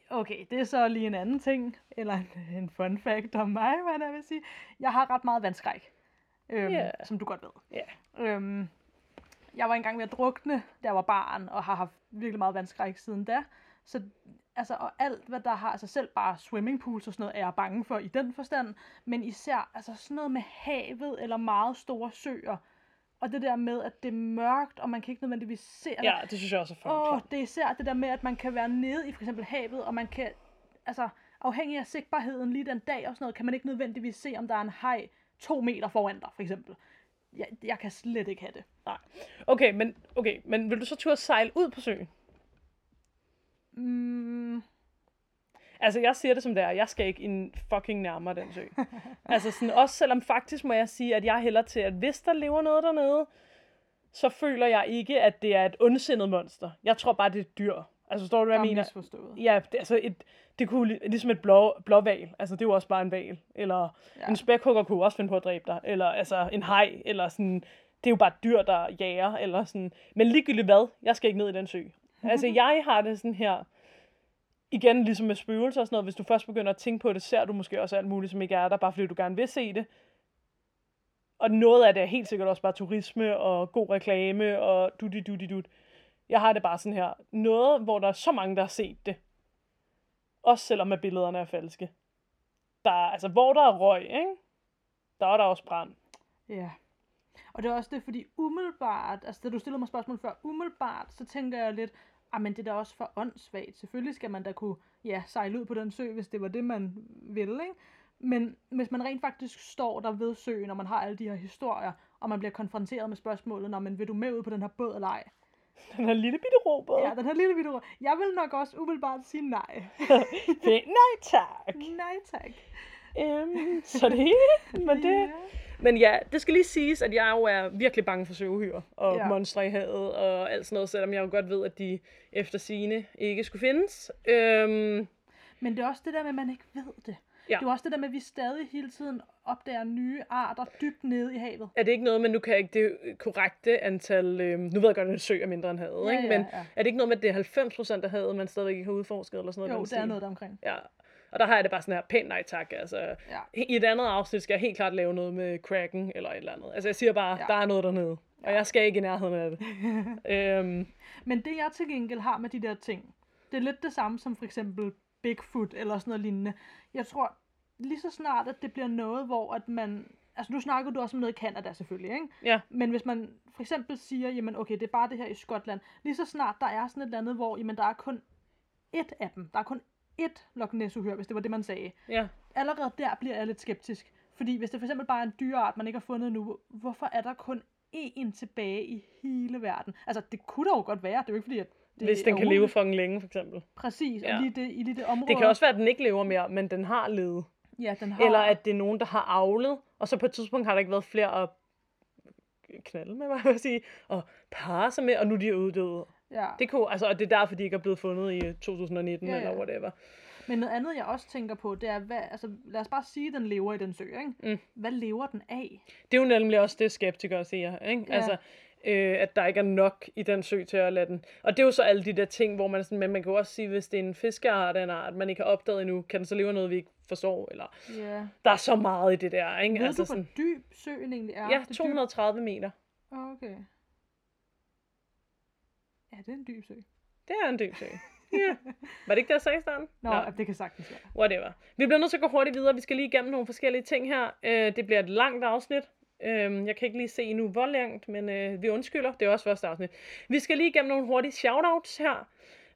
okay, det er så lige en anden ting, eller en, en fun fact om mig, hvad jeg vil sige. Jeg har ret meget vandskræk, øhm, Ja. som du godt ved. Ja. Øhm, jeg var engang ved at drukne, da jeg var barn, og har haft virkelig meget vandskræk siden da. Så altså, og alt, hvad der har, altså selv bare swimmingpools og sådan noget, er jeg bange for i den forstand. Men især altså sådan noget med havet eller meget store søer. Og det der med, at det er mørkt, og man kan ikke nødvendigvis se. Ja, det synes jeg også er for Åh, det er især det der med, at man kan være nede i for eksempel havet, og man kan, altså afhængig af sigtbarheden lige den dag og sådan noget, kan man ikke nødvendigvis se, om der er en haj to meter foran dig, for eksempel. Jeg, jeg kan slet ikke have det. Okay, men, okay, men vil du så turde sejle ud på søen? Mm, Altså, jeg siger det som det er. Jeg skal ikke en fucking nærmere den sø. altså, sådan, også selvom faktisk må jeg sige, at jeg hælder til, at hvis der lever noget dernede, så føler jeg ikke, at det er et ondsindet monster. Jeg tror bare, det er et dyr. Altså, forstår du, hvad jeg er mener? misforstået. Ja, det, altså et, det kunne li- ligesom et blå, blåval. Altså, det er jo også bare en val. Eller ja. en spækhugger kunne også finde på at dræbe dig. Eller altså en hej. Eller sådan, det er jo bare et dyr, der jager. Eller sådan. Men ligegyldigt hvad, jeg skal ikke ned i den sø. Altså, jeg har det sådan her, igen ligesom med spøgelser og sådan noget, hvis du først begynder at tænke på det, ser du måske også alt muligt, som ikke er der, bare fordi du gerne vil se det. Og noget af det er helt sikkert også bare turisme og god reklame og du du du dut. Jeg har det bare sådan her. Noget, hvor der er så mange, der har set det. Også selvom at billederne er falske. Der, er- altså, hvor der er røg, ikke? Der er der også brand. Ja. Og det er også det, fordi umiddelbart, altså da du stillede mig spørgsmål før, umiddelbart, så tænker jeg lidt, men det er da også for åndssvagt. Selvfølgelig skal man da kunne, ja, sejle ud på den sø, hvis det var det, man ville, ikke? Men hvis man rent faktisk står der ved søen, og man har alle de her historier, og man bliver konfronteret med spørgsmålet, når man vil du med ud på den her båd eller ej? Den her lille bitte robåd. Ja, den her lille video. Jeg vil nok også umiddelbart sige nej. Fæ- Nej tak. nej tak. Øhm, så det men det, Ja. Men ja, det skal lige siges, at jeg jo er virkelig bange for søuhyr og Ja. monstre i havet og alt sådan noget, selvom jeg jo godt ved, at de efter sine ikke skulle findes. Øhm, Men det er også det der med, at man ikke ved det. Ja. Det er også det der med, at vi stadig hele tiden opdager nye arter dybt nede i havet. er det ikke noget, men nu kan jeg ikke det korrekte antal, øhm, nu ved jeg godt, at en sø er mindre end havet, Ja, ikke? men ja. er det ikke noget med, at det er 90% af havet, man stadigvæk ikke har udforsket eller sådan noget? Jo, det er noget der omkring. Ja, og der har jeg det bare sådan her, pænt nej tak, altså. Ja. I et andet afsnit skal jeg helt klart lave noget med Kraken eller et eller andet. Altså jeg siger bare, Ja. ja. der er noget dernede, og jeg skal ikke i nærheden af det. øhm, Men det jeg til gengæld har med de der ting, det er lidt det samme som for eksempel Bigfoot eller sådan noget lignende. Jeg tror lige så snart, at det bliver noget, hvor at man... Altså nu snakker du også om noget i Canada selvfølgelig, ikke? ja, Men hvis man for eksempel siger, jamen okay, det er bare det her i Skotland. Lige så snart der er sådan et eller andet, hvor jamen, der er kun ét af dem. Der er kun ét Loch ness hvis det var det, man sagde. ja. allerede der bliver jeg lidt skeptisk. Fordi hvis det for eksempel bare er en dyreart, man ikke har fundet nu, hvorfor er der kun én tilbage i hele verden? Altså, det kunne da jo godt være. Det er jo ikke fordi, at det Hvis den kan leve umuligt. fucking længe, for eksempel. Præcis, og Ja. lige det, i lige det område. Det kan også være, at den ikke lever mere, men den har levet. Ja, den har... Eller at det er nogen, der har avlet, og så på et tidspunkt har der ikke været flere at knalde med, hvad vil jeg sige, og parre sig med, og nu er de uddøde. Ja. Det kunne, altså, og det er derfor, de ikke er blevet fundet i øh, 2019 Ja, ja, eller whatever. Men noget andet, jeg også tænker på, det er, hvad, altså, lad os bare sige, at den lever i den sø, ikke? Mm. Hvad lever den af? Det er jo nemlig også det, skeptikere siger, ikke? Ja. Altså, øh, at der ikke er nok i den sø til at lade den. Og det er jo så alle de der ting, hvor man sådan, men man kan jo også sige, hvis det er en fiskeart af en art, man ikke har opdaget endnu, kan den så leve noget, vi ikke forstår, eller Ja. der er så meget i det der, ikke? Ved altså du, hvor sådan, dyb søen egentlig er? ja, Det er dyb- 230 meter. Okay. Ja, det er en dyb sø. Det er en dyb sø. Ja. Var det ikke det, jeg sagde i starten? Nå, Nå. det kan sagtens være. Whatever. Vi bliver nødt til at gå hurtigt videre. Vi skal lige igennem nogle forskellige ting her. Øh, det bliver et langt afsnit. Øh, jeg kan ikke lige se endnu, hvor langt, men øh, vi undskylder. Det er også første afsnit. Vi skal lige igennem nogle hurtige shoutouts her.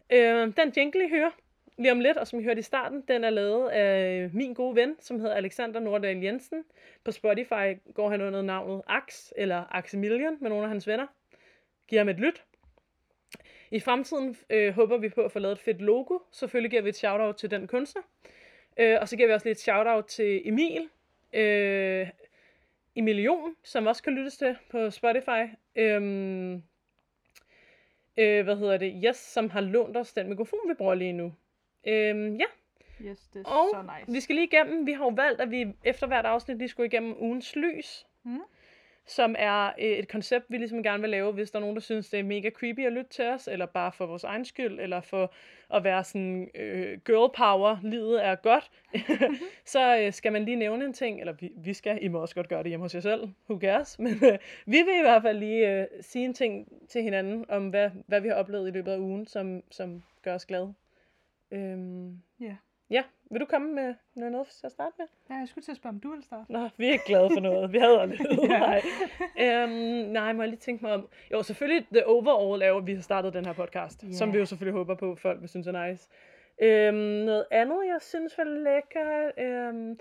Øh, den jingle, I hører lige om lidt, og som I hørte i starten, den er lavet af min gode ven, som hedder Alexander Nordahl Jensen. På Spotify går han under navnet Ax, eller Aximilian med nogle af hans venner. Giv ham et lyt. I fremtiden øh, håber vi på at få lavet et fedt logo. Selvfølgelig giver vi et shout-out til den kunstner. Øh, og så giver vi også lidt shout-out til Emil. Øh, Emilion, som også kan lyttes til på Spotify. Øh, øh, hvad hedder det? Yes, som har lånt os den mikrofon, vi bruger lige nu. Øh, ja. Yes, det er Og så nice. vi skal lige igennem. Vi har jo valgt, at vi efter hvert afsnit lige skulle igennem ugens lys. Mm. Som er øh, et koncept, vi ligesom gerne vil lave, hvis der er nogen, der synes, det er mega creepy at lytte til os, eller bare for vores egen skyld, eller for at være sådan øh, girl power, livet er godt, så øh, skal man lige nævne en ting, eller vi, vi skal, I må også godt gøre det hjemme hos jer selv, who cares, men øh, vi vil i hvert fald lige øh, sige en ting til hinanden, om hvad, hvad vi har oplevet i løbet af ugen, som, som gør os glade. Øhm, Ja. ja, vil du komme med noget, noget til at starte med? ja, jeg skulle til at spørge, om du vil starte. Nå, vi er ikke glade for noget. Vi havde aldrig Ja. nej. Øhm, nej, må jeg lige tænke mig om. Jo, selvfølgelig, the overall er at vi har startet den her podcast. Ja. Som vi jo selvfølgelig håber på, folk vil synes er nice. Øhm, noget andet, jeg synes var lækkert. Øhm,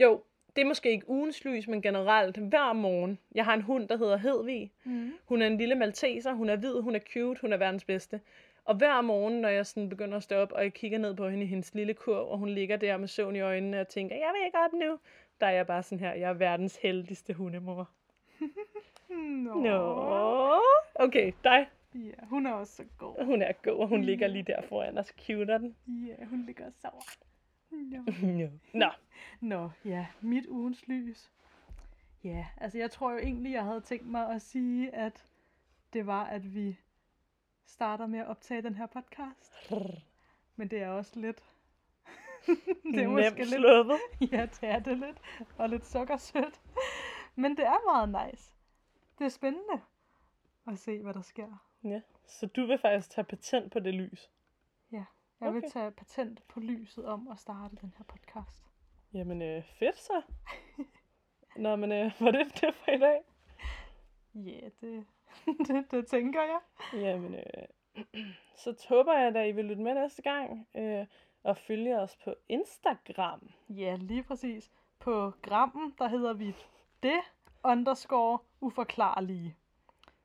jo, det er måske ikke ugens lys, men generelt hver morgen. Jeg har en hund, der hedder Hedvig. Mm. Hun er en lille malteser, hun er hvid, hun er cute, hun er verdens bedste. Og hver morgen, når jeg sådan begynder at stå op, og jeg kigger ned på hende i hendes lille kurv, og hun ligger der med søvn i øjnene og tænker, jeg vil ikke op nu, der er jeg bare sådan her, jeg er verdens heldigste hundemor. Nå. Nå. Okay, dig. Ja, hun er også så god. Hun er god, og hun ligger lige der foran os. Cute er den. Ja, hun ligger og sover. Nå. Nå. Nå. Nå, ja, mit ugens lys. Ja, altså jeg tror jo egentlig, jeg havde tænkt mig at sige, at det var, at vi starter med at optage den her podcast. Men det er også lidt... det er måske Nemt lidt... sluppet. Ja, det er det lidt. Og lidt sukkersødt. Men det er meget nice. Det er spændende at se, hvad der sker. Ja, så du vil faktisk tage patent på det lys. Ja, jeg vil Okay. tage patent på lyset om at starte den her podcast. Jamen, øh, fedt så. Nå, men øh, var det det for i dag? Ja, det, det, det tænker jeg. Jamen, øh, så håber jeg, at I vil lytte med næste gang. Øh, og følge os på Instagram. Ja, lige præcis. På grammen, der hedder vi det underscore uforklarlige.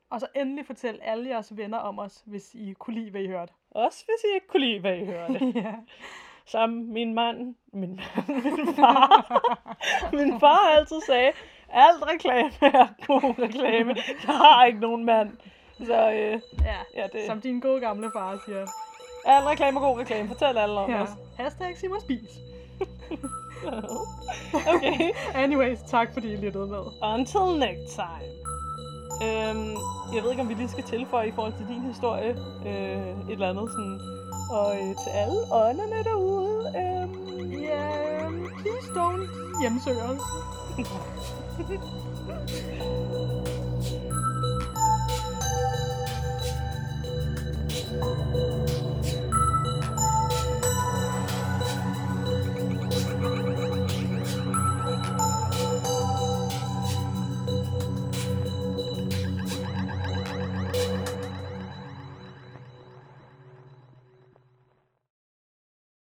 Og så endelig fortæl alle jeres venner om os, hvis I kunne lide, hvad I hørte. Også hvis I ikke kunne lide, hvad I hørte. ja. Som min mand, min, min far, min far altid sagde, alt reklame er god reklame. Jeg har ikke nogen mand. Så øh, ja. ja, det, Som din gode gamle far siger. alt reklame er god reklame. Fortæl alle om Ja. os. Hashtag Simon Spis. Okay. Anyways, tak fordi I lyttede med. Until next time. Øhm, jeg ved ikke, om vi lige skal tilføje i forhold til din historie. Øh, et eller andet sådan. Og øh, til alle ånderne derude. Øhm, Ja, please don't hjemsøge os. thank you